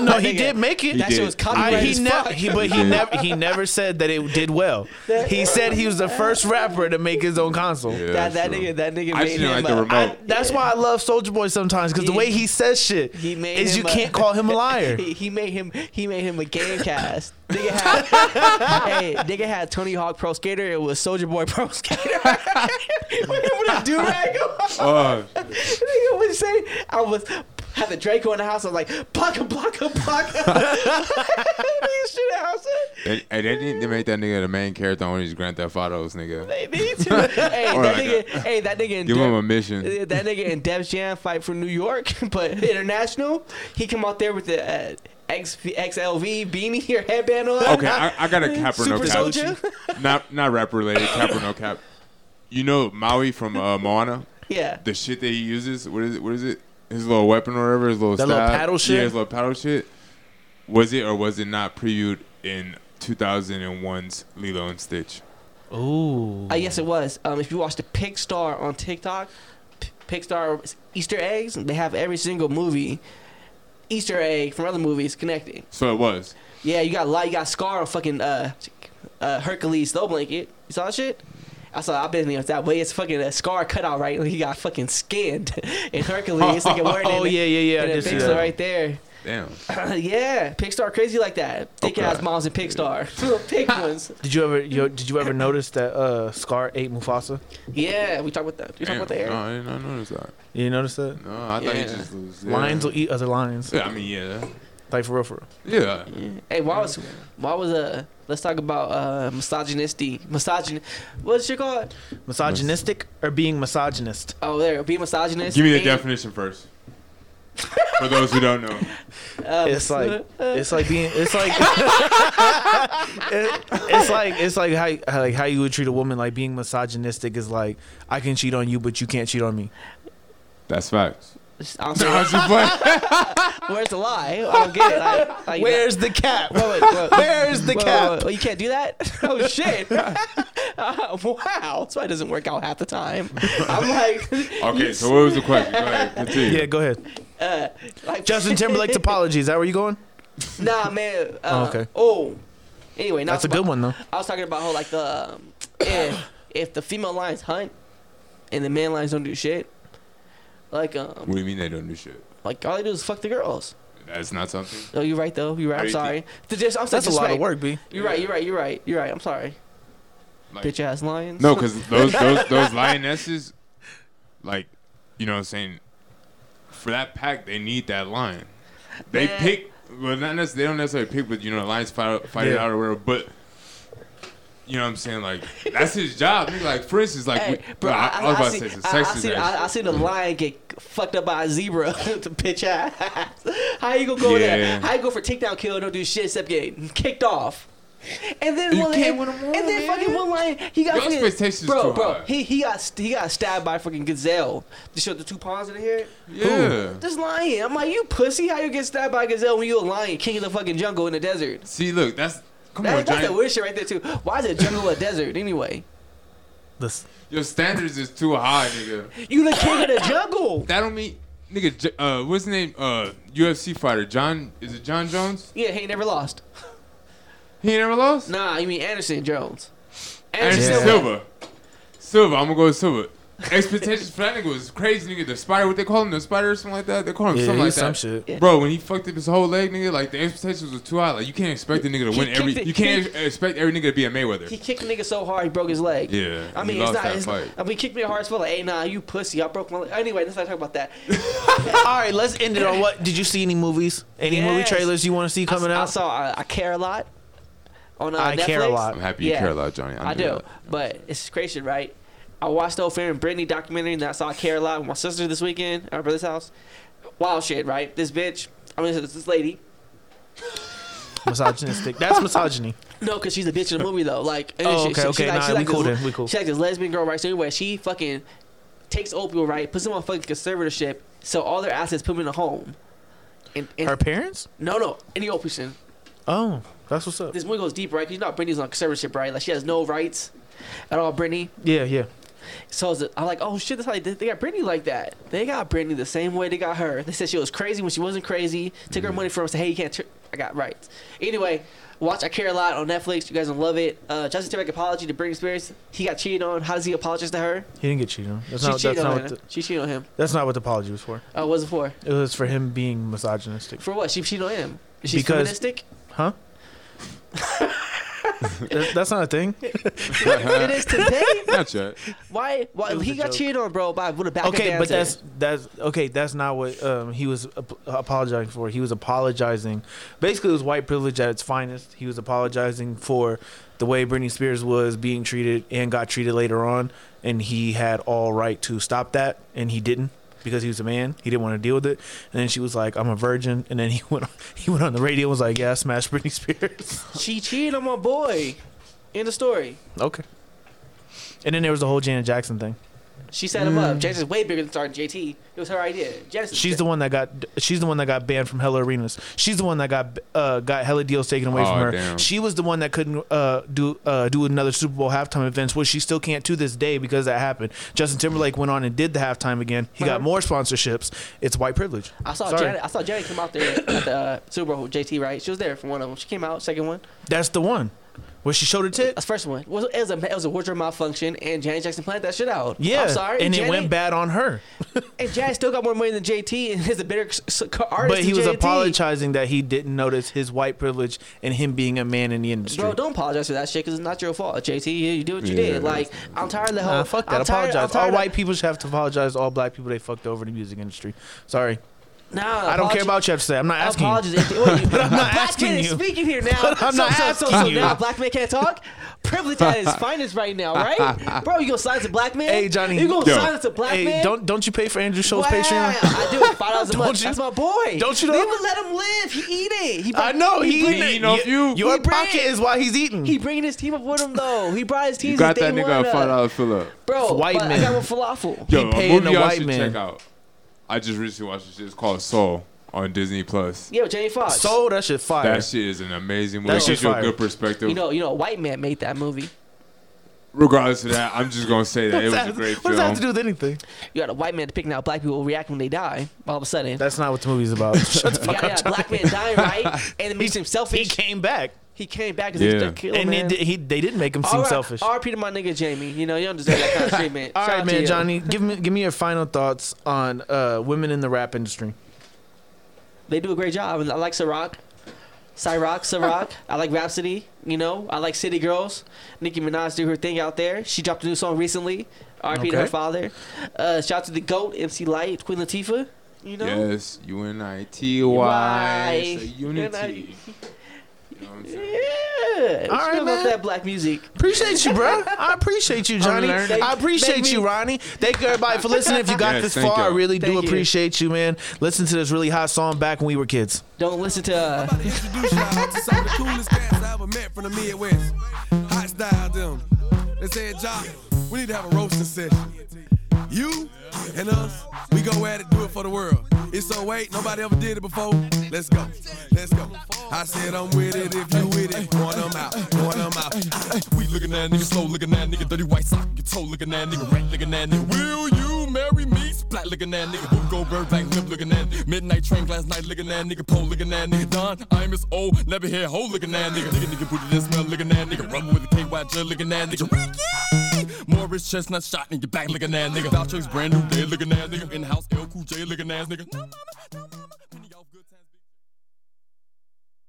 No, he did make it. He that shit did. was I, he as never, he, but he never, he never said that it did well. He said he was the first rapper to make his own console. Yeah, that that true. nigga that nigga I made just him didn't like the remote. I, that's why I love Soulja Boy sometimes because the way he says shit He made is you a- can't call him a liar. He, he made him he made him a game cast. Nigga had hey, nigga had Tony Hawk Pro Skater. It was Soulja Boy Pro Skater. Remember that do rag? Oh, nigga would say I was had the Draco in the house. I was like, Blanca, Blanca, Blanca. Shit, house. They, hey, they need to make that nigga the main character on these Grand Theft Autos, nigga. They need to. hey, that like nigga. hey, that nigga in Give him a mission. That nigga in Dev's Jam fight for New York, but international. He come out there with the uh, X XLV beanie or headband on. Okay, I, I got a cap or no Super cap. Soldier. Not not rap related, cap or no cap. You know Maui from uh, Moana? Yeah. The shit that he uses, what is it? What is it? His little weapon or whatever, his little That little paddle shit? Yeah, his little paddle shit. Was it or was it not previewed in 2001's Lilo and Stitch? Oh, Uh, yes, it was. Um, if you watch the Pixar on TikTok, P- Pixar Easter eggs, they have every single movie Easter egg from other movies connecting. So it was. Yeah, you got a lot. You got Scar on fucking uh, uh, Hercules snow blanket. You saw that shit? I saw. I've been there that way. It's fucking a Scar cut out right? He got fucking skinned in Hercules. like wearing Oh, it, yeah, yeah, yeah, I And did see Pixar right there. Damn. yeah, Pixar crazy like that. Thick Okay. ass moms in Pixar. Thick ones. Did you ever yo, did you ever notice that uh, Scar ate Mufasa? Yeah, we talk about that. We talk Damn. about the hair. No, I did not notice that. You didn't notice that? No, I thought he just was. Yeah. Lions will eat other lions. Yeah, I mean, yeah. Like for real, for real. Yeah. Hey, why was why was uh let's talk about uh misogynisty misogyn what's your called? Misogynistic or being misogynist? Oh there, being misogynist. Give me the and- definition first. For those who don't know. uh, It's like it's like being it's like it- it's like it's like how how- like how you would treat a woman like being misogynistic is like I can cheat on you but you can't cheat on me. That's facts. I'm No, sorry. I was just playing. Where's the lie? I don't get it. Like, like, Where's the cap? Wait, wait, wait. Where's the Wait, wait, cap? wait, wait. You can't do that? Oh shit! Uh, wow, that's why it doesn't work out half the time. I'm like, Okay, so what was the question? Go ahead, continue. Yeah, go ahead. uh, like Justin Timberlake topology. Is that where you going? Nah, man. Uh, Oh, okay. Oh, anyway, now That's a it's good one though. I was talking about how like the um, if if the female lions hunt and the man lions don't do shit, like um, What do you mean they don't do shit? like all they do is fuck the girls. That's not something. Oh, you're right though. You're right. I'm you sorry. The dis- I'm That's a lot of work, B. You're right. You're right. You're right. You're right. I'm sorry. Like- Bitch ass lions. No, because those those those lionesses, like, you know, what I'm saying, for that pack, they need that lion. They Man. pick, well, not necessarily, they don't necessarily pick, but you know, the lions fight fight it out or whatever. But you know, what I'm saying, like, that's his job. Nigga, like, for instance, like, Hey, we, bro, I, I, I was about see, to say some I, I, sexist see, ass I, I seen a lion get fucked up by a zebra to pitch ass. How you gonna go there? Yeah. How you go for takedown kill and don't do shit except get kicked off? And then You one can't lion, win all, and then man. fucking one lion, he got Your fucking, expectations bro, bro. high. He he got he got stabbed by a fucking gazelle. To show the two pawns in here. Yeah. This lion, I'm like, you pussy. How you get stabbed by a gazelle when you a lion, king of the fucking jungle in the desert? See, look, that's come That, on, that's the Johnny. weird shit right there too. Why is it jungle a desert anyway? This Your standards is too high, nigga. You the king of the jungle. That don't mean, nigga. Uh, what's his name? Uh, UFC fighter John. Is it John Jones? Yeah, he ain't never lost. He ain't never lost. Nah, you mean Anderson Jones. Anderson Yeah. Silva. Silva. I'm gonna go with Silva. Expectations for that nigga was crazy, nigga. The spider, what they call him, the spider or something like that. They call him Yeah, something like he's some that. shit. Yeah. Bro, when he fucked up his whole leg, nigga, like the expectations was too high. Like you can't expect the nigga to He win every. kicked it- You can't he- expect every nigga to be a Mayweather. He kicked the nigga so hard he broke his leg. Yeah, I he mean, it's lost not. that It's, fight. I mean, he kicked me hard as fuck. Like, hey, nah, you pussy. I broke my leg. Anyway, let's not talk about that. All right, let's end it on what? Did you see any movies? Any movie trailers you want to see coming I, I saw uh, I Care a Lot on uh, I Netflix. Care a Lot. I'm happy you Yeah. care a lot, Johnny. I do, that. but it's crazy, right? I watched the Framing Britney documentary and I saw Care a Lot with my sister this weekend at my brother's house. Wild shit, right? This bitch, I mean, this, lady. Misogynistic. That's misogyny. No, because she's a bitch in the movie though. Like, Oh, okay, she- okay. She, like, Nah, she we like cool this, then, we cool. She like this lesbian girl, right? So anyway, she fucking takes opioid, right? Puts them on fucking conservatorship, so all their assets put them in a home. And, and Her parents? no, no, any person. Oh, that's what's up. This movie goes deep, right? 'Cause you know Britney's on conservatorship, right? Like she has no rights at all. Britney. Yeah, yeah. So it's- I'm like, oh shit, that's how they, they got Britney like that. They got Britney the same way they got her. They said she was crazy when she wasn't crazy. Took her money from her. Said, hey, you can't. Tr- I got rights. Anyway, watch I Care a Lot on Netflix. You guys gonna love it. Uh, Justin Timberlake apology to Britney Spears. He got cheated on. How does he apologize to her? He didn't get cheated on. That's she not. cheated That's on not, him. what the, she cheated on him. that's not what the apology was for. Uh, what was it for? It was for him being misogynistic. For what? She cheated on him. Is she Because- feministic? Huh? That's, that's not a thing. it is today. Not yet. Why? Why he got joke. cheated on, bro? By with a back okay, but that's that's okay. That's not what um, he was ap- apologizing for. He was apologizing. Basically, it was white privilege at its finest. He was apologizing for the way Britney Spears was being treated and got treated later on, and he had all right to stop that, and he didn't because he was a man. He didn't want to deal with it. And then she was like, "I'm a virgin," and then he went he went on the radio and was like, "Yeah, I smashed Britney Spears." she cheated on my boy. In the story, okay. And then there was the whole Janet Jackson thing. She set him up. Janice is way bigger than starting JT. It was her idea. Janice. She's the one that got. She's the one that got banned from hella arenas. She's the one that got uh, got hella deals taken away Oh, from her. damn. She was the one that couldn't uh, do uh, do another Super Bowl halftime events, which she still can't to this day because that happened. Justin Timberlake went on and did the halftime again. He got more sponsorships. It's white privilege. I saw Sorry. Janet. I saw Janet come out there at the uh, Super Bowl. with JT, right? She was there for one of them. She came out second one. That's the one where she showed her tit. That's the first one. It was, it was a it was a wardrobe malfunction, and Janet Jackson planted that shit out. Yeah, I'm sorry. and it Janet, went bad on her. And Janet still got more money than JT, and is a better s- s- artist. But he than was JT. apologizing that he didn't notice his white privilege and him being a man in the industry. Bro, don't apologize for that shit because it's not your fault. JT, you, you do what you Yeah. did. Like, I'm tired of the whole. Nah, fuck that. I'm tired, apologize. I'm tired all of- white people should have to apologize. All black people they fucked over in the music industry. Sorry. Nah, I don't care apology- about you. Have to say. I'm not asking. Apologies. You. Wait, But I'm not black asking man is you. speaking here now. But I'm so, not so, asking so, so you. now black man can't talk. Privilege at its finest right now, right? Bro, you gonna sign us a black man? Hey Johnny, you gonna Yo. sign us a black hey, man? Don't don't you pay for Andrew Schulz Wow, Patreon? I do it five dollars a Don't month. you? That's my boy. Don't you know? Leave him, let him live. He eat it. He I know he, bring- eating it. You- Your He bring- pocket is why he's eating. He bringing his team up with him though. He brought his team. You got that nigga a up. five dollar fill up. Bro, White man. I man. got him falafel. Yo, a paying movie the y'all white should man. check out. I just recently watched this shit. It's called Soul on Disney Plus. Yeah, with Jamie Foxx. Soul, that shit fire. That shit is an amazing movie. That It shit's gives you a fire. good perspective. You know, you know, a white man made that movie. Regardless of that, I'm just gonna say that it was a that- great what does that have to film. do with anything? You got a white man depicting how black people react when they die. All of a sudden, That's not what the movie's about. Shut the you fuck got, up. you got a black man dying, right? And it makes him selfish. He came back, He came back because Yeah. he's killed, and man. he, did- he they didn't make him seem All right, selfish. RP to my nigga Jamie. You know, you don't deserve that kind of treatment. All Shout right, man. Johnny, give me give me your final thoughts on uh, women in the rap industry. They do a great job. And I like Ciroc. Ciroc, Ciroc. I like Rhapsody. You know, I like City Girls. Nicki Minaj do her thing out there. She dropped a new song recently. RP to her father. Uh, shout out to the GOAT, MC Lyte, Queen Latifah. You know? Yes, U N I T Y. Why? It's a unity. You know what I'm saying? Yeah. All All right, right, man. that black music. Appreciate you, bro. I appreciate you, Johnny. learning. I appreciate Make you, me- Ronnie. Thank you, everybody, for listening. If you got Yes, this thank far, I y'all. really do Thank you. appreciate you, man. Listen to this really hot song back when we were kids. Don't listen to. Uh, Introduce y'all to some of the coolest cats I ever met from the Midwest. Hot style them. They said, Joc, we need to have a roasting session. You and us, we go at it, do it for the world. It's so wait, nobody ever did it before. Let's go, let's go. I said I'm with it if you with it. Point them out, point them out. We looking at nigga, slow looking at nigga, dirty white sock, get toe looking at nigga, rat looking at nigga. Will you marry me? Splat looking at nigga, Whoop go bird back lip looking at. Midnight train last night looking at nigga, pole looking at nigga. Don, I'm as old, never hear hoe looking at nigga. Nigga, nigga, booty that smell looking at nigga. Rumble with the KY jet looking at nigga. Ricky! Morris chestnut shot your back looking at nigga. Vouchers brand new day looking at nigga. In house L Cool J looking ass nigga.